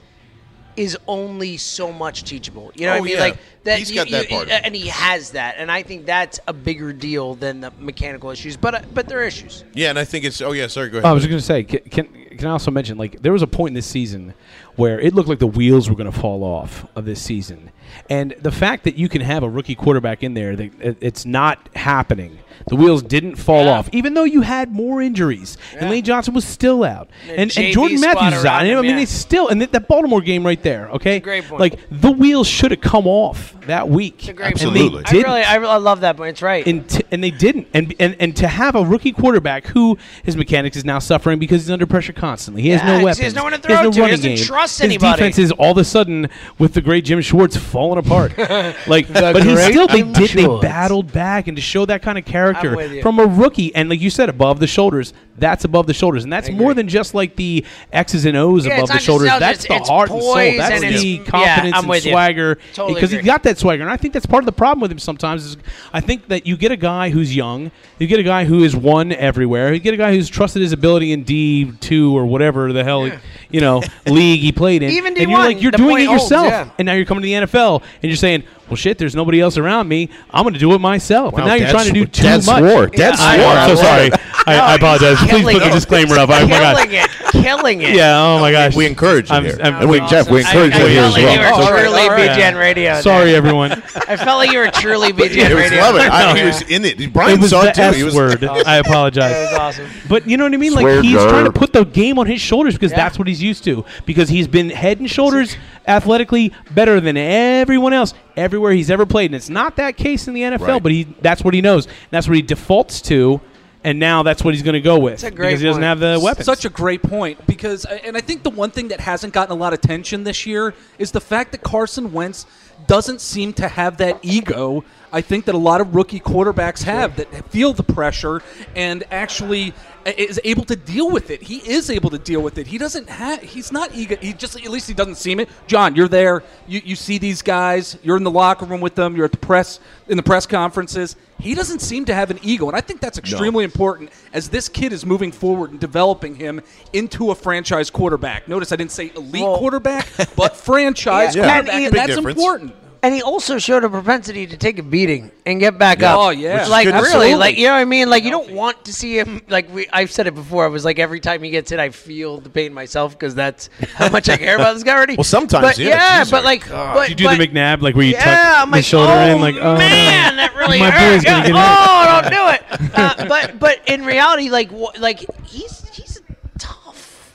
is only so much teachable. You know Oh, what I mean? yeah. Like that. He's you- got that you- part of and he has that, and I think that's a bigger deal than the mechanical issues. But uh, but there are issues. Yeah, and I think it's. Oh yeah, sorry. Go ahead. I was going to say, can, can can I also mention like there was a point in this season where it looked like the wheels were going to fall off of this season, and the fact that you can have a rookie quarterback in there, that it- it's not happening. The wheels didn't fall off, even though you had more injuries, and Lane Johnson was still out, The and, and Jordan Matthews is out. around And, I mean, yeah. they still and that, that Baltimore game right there, okay, great point. like the wheels should have come off that week, It's a great and point. I really, I, really- I love that point. It's right. and, t- and they didn't. And, and and to have a rookie quarterback who his mechanics is now suffering because he's under pressure constantly. He has Yeah, no 'cause weapons. he has no one to He throw has no to. He doesn't game. trust his anybody. defense is all of a sudden with the great Jim Schwartz falling apart. like, The but he still they Jim did they battled back and to show that kind of I'm character from a rookie and like you said above the shoulders. That's above the shoulders, and that's more than just like the X's and O's Yeah, above the shoulders. That's the heart and soul. That's and the confidence I'm and swagger Totally because he agree. got that swagger, and I think that's part of the problem with him sometimes. Is I think that you get a guy who's young, you get a guy who is one everywhere, you get a guy who's trusted his ability in D two or whatever the hell you know league he played in, Even and you're like you're doing it holds, yourself, yeah. and now you're coming to the NFL and you're saying, well, shit, there's nobody else around me, I'm going to do it myself, Wow, and now you're trying to do too Dad much. swore. Dad Yeah, I- swore. I'm so sorry. I, I apologize. Please put the disclaimer up. Oh my god. killing it, killing it. Yeah. Oh my gosh. We encourage it I'm- here. I'm- And we- Jeff, we I- encourage I it here felt as like well. You were Oh, all right, truly all right. BGN radio. Sorry, there. everyone. I felt like you were truly BGN It was radio. love it. I, he was in it. Brian it was saw the it too. S He was word. I apologize. That was awesome. But you know what I mean? Like he's trying to put the game on his shoulders because that's what he's used to. Because he's been head and shoulders athletically better than everyone else everywhere he's ever played. And it's not that case in the NFL, Right. but he that's what he knows. And that's what he defaults to. And now that's what he's going to go with a great because he doesn't point. have the weapons. Such a great point because, uh, and I think the one thing that hasn't gotten a lot of attention this year is the fact that Carson Wentz doesn't seem to have that ego. I think that a lot of rookie quarterbacks have that feel the pressure and actually is able to deal with it. He is able to deal with it. He doesn't have. He's not ego. He just at least he doesn't seem it. John, you're there. You you see these guys. You're in the locker room with them. You're at the press in the press conferences. He doesn't seem to have an ego, and I think that's extremely important as this kid is moving forward and developing him into a franchise quarterback. Notice I didn't say elite Well- quarterback, but franchise Yeah. quarterback, and that's difference. important. And he also showed a propensity to take a beating and get back Yeah. up. Oh, yeah. Which like really, Absolutely. like you know what I mean. Like you don't want to see him. Like we, I've said it before. I was like every time he gets hit, I feel the pain myself because that's how much I care about this guy already. Well, sometimes, but, yeah, geez, but like, like, God. but, you do but, the McNabb like where you yeah, tuck I'm like, shoulder oh, in like oh man, that really my hurt. boy's gonna get oh, don't do it. Uh, but but in reality, like wha- like he's he's a tough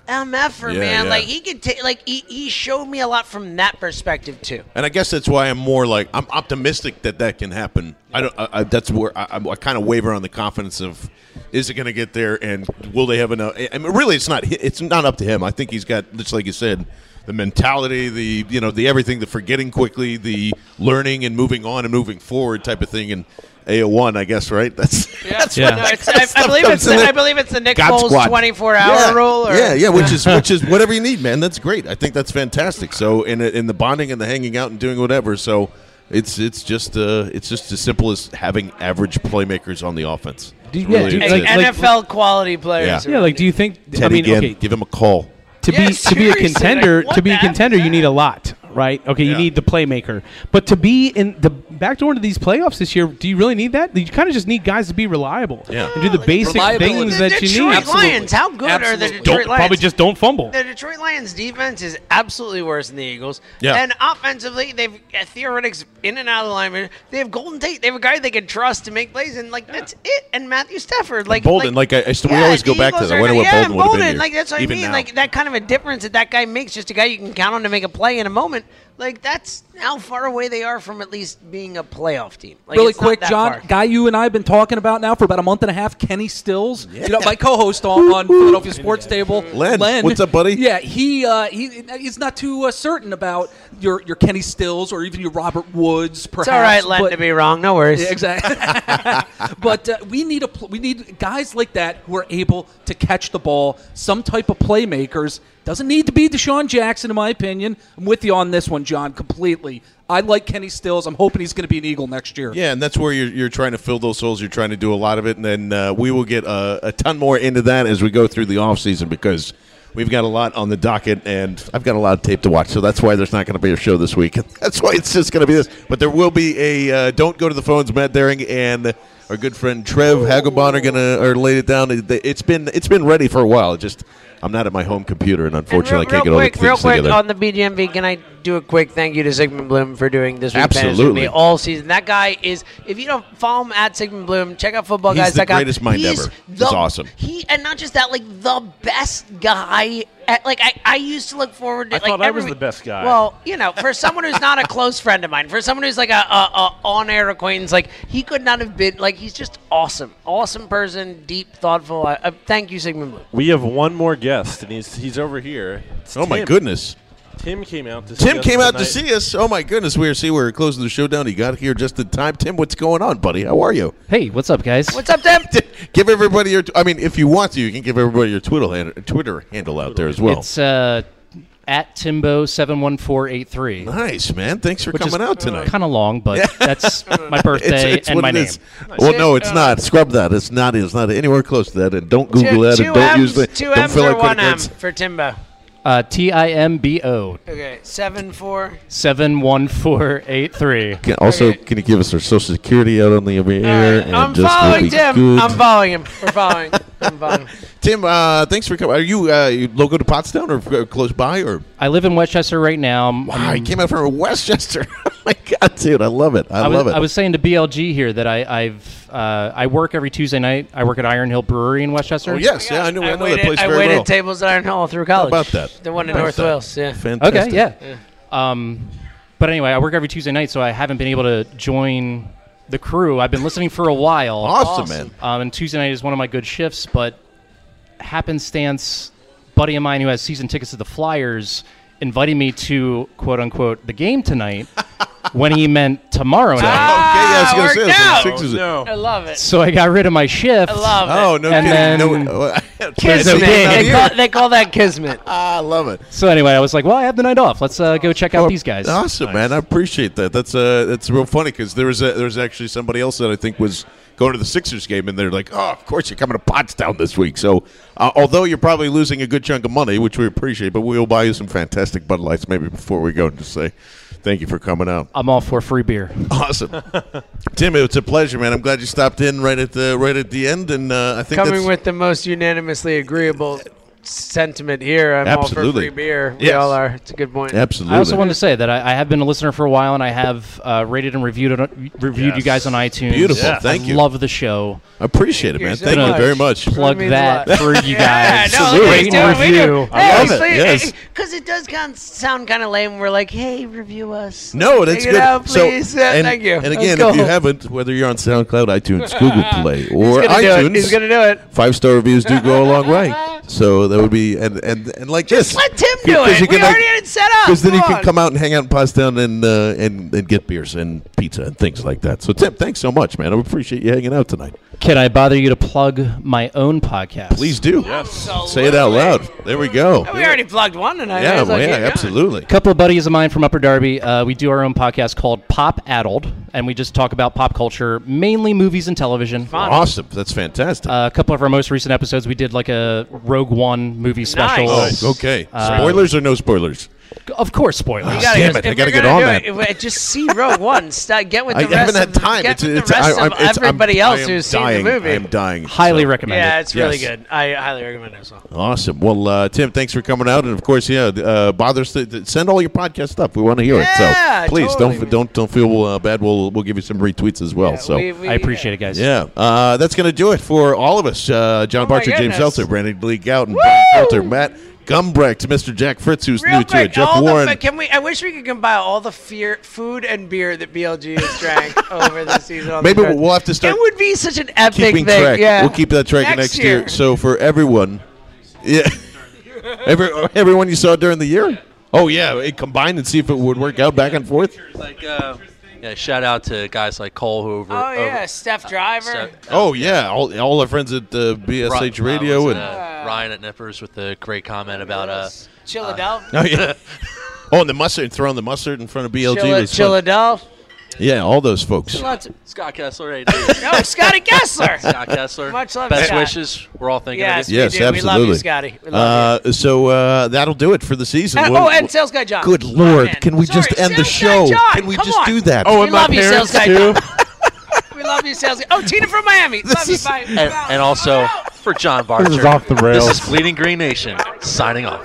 mf'er, Yeah, man. yeah. Like he could take like he, he showed me a lot from that perspective too. And I guess that's why I'm more like I'm optimistic that that can happen. I don't. I, I, that's where I, I, I kind of waver on the confidence of is it going to get there and will they have enough? I mean, really, it's not. It's not up to him. I think he's got just like you said, the mentality, the you know the everything, the forgetting quickly, the learning and moving on and moving forward type of thing. And AO1, I guess, right? That's that's No, what- it's, I, I believe it's the. I believe it's the Nick God Foles squad. 24 hour yeah. rule. Or, Yeah, yeah, which is which is whatever you need, man. That's great. I think that's fantastic. So in in the bonding and the hanging out and doing whatever. So it's it's just uh it's just as simple as having average playmakers on the offense. Do you- Really, yeah, do you- it's like- NFL quality players. Yeah. Yeah, like do you think? I mean, Ginn, okay, give him a call. To Yeah, be to be a contender like, to be a contender is you need a lot right? Okay you need the playmaker. But to be in the back door into these playoffs this year do you really need that you kind of just need guys to be reliable Yeah. and do the basic things The that you Detroit need Absolutely. Lions, how good are the Absolutely. Detroit don't Lions? probably just don't fumble The Detroit Lions defense is absolutely worse than the Eagles. Yeah. And offensively, they've uh, theoretics in and out of the lineman. They have Golden Tate. They have a guy they can trust to make plays, and like that's it. And Matthew Stafford, like Boldin, like, I, I still, we always the go back to that. I wonder what yeah, Boldin would have been here. Like that's what even I mean. now. Like that kind of a difference that that guy makes, just a guy you can count on to make a play in a moment. Like that's how far away they are from at least being a playoff team. Like, really quick, John, far. guy you and I have been talking about now for about a month and a half, Kenny Stills. You know, my co-host on, on Philadelphia Sports Table, Len, what's up, buddy? Yeah, he uh, he he's not too uh, certain about your your Kenny Stills or even your Robert Woods. Perhaps, It's all right, Len, but- to be wrong. No worries. Yeah, exactly. but uh, we need a pl- we need guys like that who are able to catch the ball. Some type of playmakers doesn't need to be DeSean Jackson, in my opinion. I'm with you on this one, John, completely. I like Kenny Stills. I'm hoping he's going to be an Eagle next year. Yeah, and that's where you're, you're trying to fill those holes. You're trying to do a lot of it, and then uh, we will get uh, a ton more into that as we go through the off season because we've got a lot on the docket, and I've got a lot of tape to watch. So that's why there's not going to be a show this week. That's why it's just going to be this. But there will be a uh, don't go to the phones. Matt Daring and our good friend Trev Hagelbon are going to are laid it down. It- It's been it's been ready for a while. It just I'm not at my home computer, and unfortunately, And real, I can't real get all quick, the real quick together. on the BGMV, can I do a quick thank you to Sigmund Bloom for doing this week fantasy with Absolutely. me all season? That guy is. If you don't follow him at Sigmund Bloom, check out Football He's Guys. the that guy, greatest mind he's ever. He's the- awesome. He and not just that, like the best guy. At, like I, I used to look forward to. I like, thought I every was the best guy. Well, you know, for someone who's not a close friend of mine, for someone who's like a, a, a on-air acquaintance, like he could not have been. Like he's just awesome, awesome person, deep, thoughtful. I, I, thank you, Sigmund Bloom. We have one more guest, and he's he's over here. It's oh my goodness. Tim came out to see Tim us came out to see us. Oh my goodness, we are see we're closing the show down. He got here just in time. Tim, what's going on, buddy? How are you? Hey, what's up, guys? What's up, Tim? Give everybody your. I mean, if you want to, you can give everybody your Twitter hand, Twitter handle out there as well. It's uh, at Timbo seven one four eight three. nice, man. Thanks for coming out tonight. Kind of long, but that's my birthday It's, it's and what my it name. is. Well, no, it's not. Scrub that. It's not. It's not anywhere close to that. And don't Google two, that. And don't M's, use the. two don't M's fill or out one credit M cards. for Timbo. Uh, T I M B O Okay, seven four. seven one four eight three. Can- Also, can you give us our social security out on the air? and I'm just will following be Tim. good. I'm following him. We're following. I'm following. Tim, uh, thanks for coming. Are you, uh, you local to Pottstown or uh, close by? Or I live in West Chester right now. I'm- wow, I'm- you came out from West Chester. oh my god, dude, I love it. I, I was, love it. I was saying to BLG here that I, I've uh, I work every Tuesday night. I work at Iron Hill Brewery in West Chester. Oh yes, yeah, I know. I, know waited, that place I very waited well. tables at Iron Hill through college. about that? The one in How North that? Wales. Yeah. Fantastic. Okay, yeah. Um, but anyway, I work every Tuesday night, so I haven't been able to join the crew. I've been listening for a while. Awesome, man. Um, and Tuesday night is one of my good shifts, but happenstance, buddy of mine who has season tickets to the Flyers invited me to quote unquote the game tonight when he meant tomorrow night. okay, yeah, I was gonna worked say, that's out. what Sixers- I love it. So I got rid of my shift. I love it. Oh no, And kidding. then- no, There's Kismet. They call, they call that kismet. I love it. So anyway, I was like, well, I have the night off. Let's uh, go check out these guys. Awesome, man. I appreciate that. That's uh, that's real funny because there was a, there was actually somebody else that I think was going to the Sixers game, and they're like, "Oh, of course you're coming to Pottstown this week." So, uh, although you're probably losing a good chunk of money, which we appreciate, but we'll buy you some fantastic Bud Lights maybe before we go and just say thank you for coming out. I'm all for free beer. Awesome, Tim. It's a pleasure, man. I'm glad you stopped in right at the right at the end, and uh, I think Coming that's, with the most unanimously agreeable sentiment here. I'm all for Absolutely. free beer. We Yes. all are. It's a good point. absolutely. I also wanted to say that I, I have been a listener for a while, and I have uh, rated and reviewed it, reviewed you guys on iTunes. Beautiful. Yeah. Thank I you. love the show. I appreciate it, man. So Thank you very much. Plug that for you Yeah, guys. no, Rate and doing- do. review. I love it, yes. Because it does kind of sound kind of lame. We're like, hey, review us. No, that's Check good. it out, So, please. Yeah, and, thank you. And again, if you haven't, whether you're on SoundCloud, iTunes, Google Play, or He's gonna iTunes. He's gonna do it. five star reviews do go a long way. So that would be and and and like this. Let Tim do it. you We can, already had it set up. Because then you can come out and hang out in Pottstown and uh, and and get beers and pizza and things like that. So Tim, thanks so much, man. I appreciate you hanging out tonight. Can I bother you to plug my own podcast? Please do. Yes. Say it out loud. There we go. We already plugged one tonight. Yeah, well well, yeah, absolutely. A couple of buddies of mine from Upper Darby, uh, we do our own podcast called Pop Addled, and we just talk about pop culture, mainly movies and television. Awesome. That's fantastic. Uh, a couple of our most recent episodes, we did like a Rogue One movie special. Oh, okay. Uh, spoilers or no spoilers? Of course, spoilers. You gotta Damn it, I gotta get on do that. It, just see Rogue One. Start, get with I the rest haven't had of the- time. Get It's- with it's- the rest I- of I'm- it's- I'm- everybody else who's dying. seen the movie. I am dying. Highly So- recommend Yeah, it. it's really Yes. good. I highly recommend it as well. Awesome. Well, uh, Tim, thanks for coming out, and of course, yeah, uh, bother us to, to send all your podcast stuff. We want to hear Yeah, it. So please totally, don't don't don't feel uh, bad. We'll we'll give you some retweets as well. so we- we- I appreciate it, guys. yeah, uh, that's going to do it for all of us. Uh, John Oh Barchard, James goodness. Seltzer, Brandon Lee Gowton, Brian Filter, Matt Gumbrecht, to Mr. Jack Fritz, who's Real new to it, Jeff all Warren. The, can we? I wish we could compile all the fear, food and beer that BLG has drank over the season. on the Maybe we'll have to start It would be such an epic thing. track. Yeah, We'll keep that track next, year. So for everyone, yeah, Every, everyone you saw during the year. Oh yeah, it combined and see if it would work out back and forth. Like, uh, yeah, shout out to guys like Cole who over. Oh over- yeah, Steph Driver. Oh yeah, all, all our friends at uh, BSH Ri- Radio was it, and uh, Ryan at Nippers with the great comment about uh, Philadelphia. oh yeah, oh and the mustard, throwing the mustard in front of BLG Chilla- was fun. Philadelphia. Yeah, all those folks. Lots of- Scott Kessler. Hey. No, Scotty Kessler. Scott Kessler. Much love, Best Scott. wishes. We're all thinking Yes, of you. Yes, we do. absolutely. We love you, Scotty. We love uh, So uh, that'll do it for the season. And- We'll- oh, and Sales Guy John. Good Oh, lord, man. can we Sorry, just end the Sales Guy show? John, Can we come just on. do that? we love you, Sales Guy John. we love you, Sales Guy. Oh, Tina from Miami. love you. Bye. And, and also for John Barchard. This is off the rails. This is Bleeding Green Nation signing off.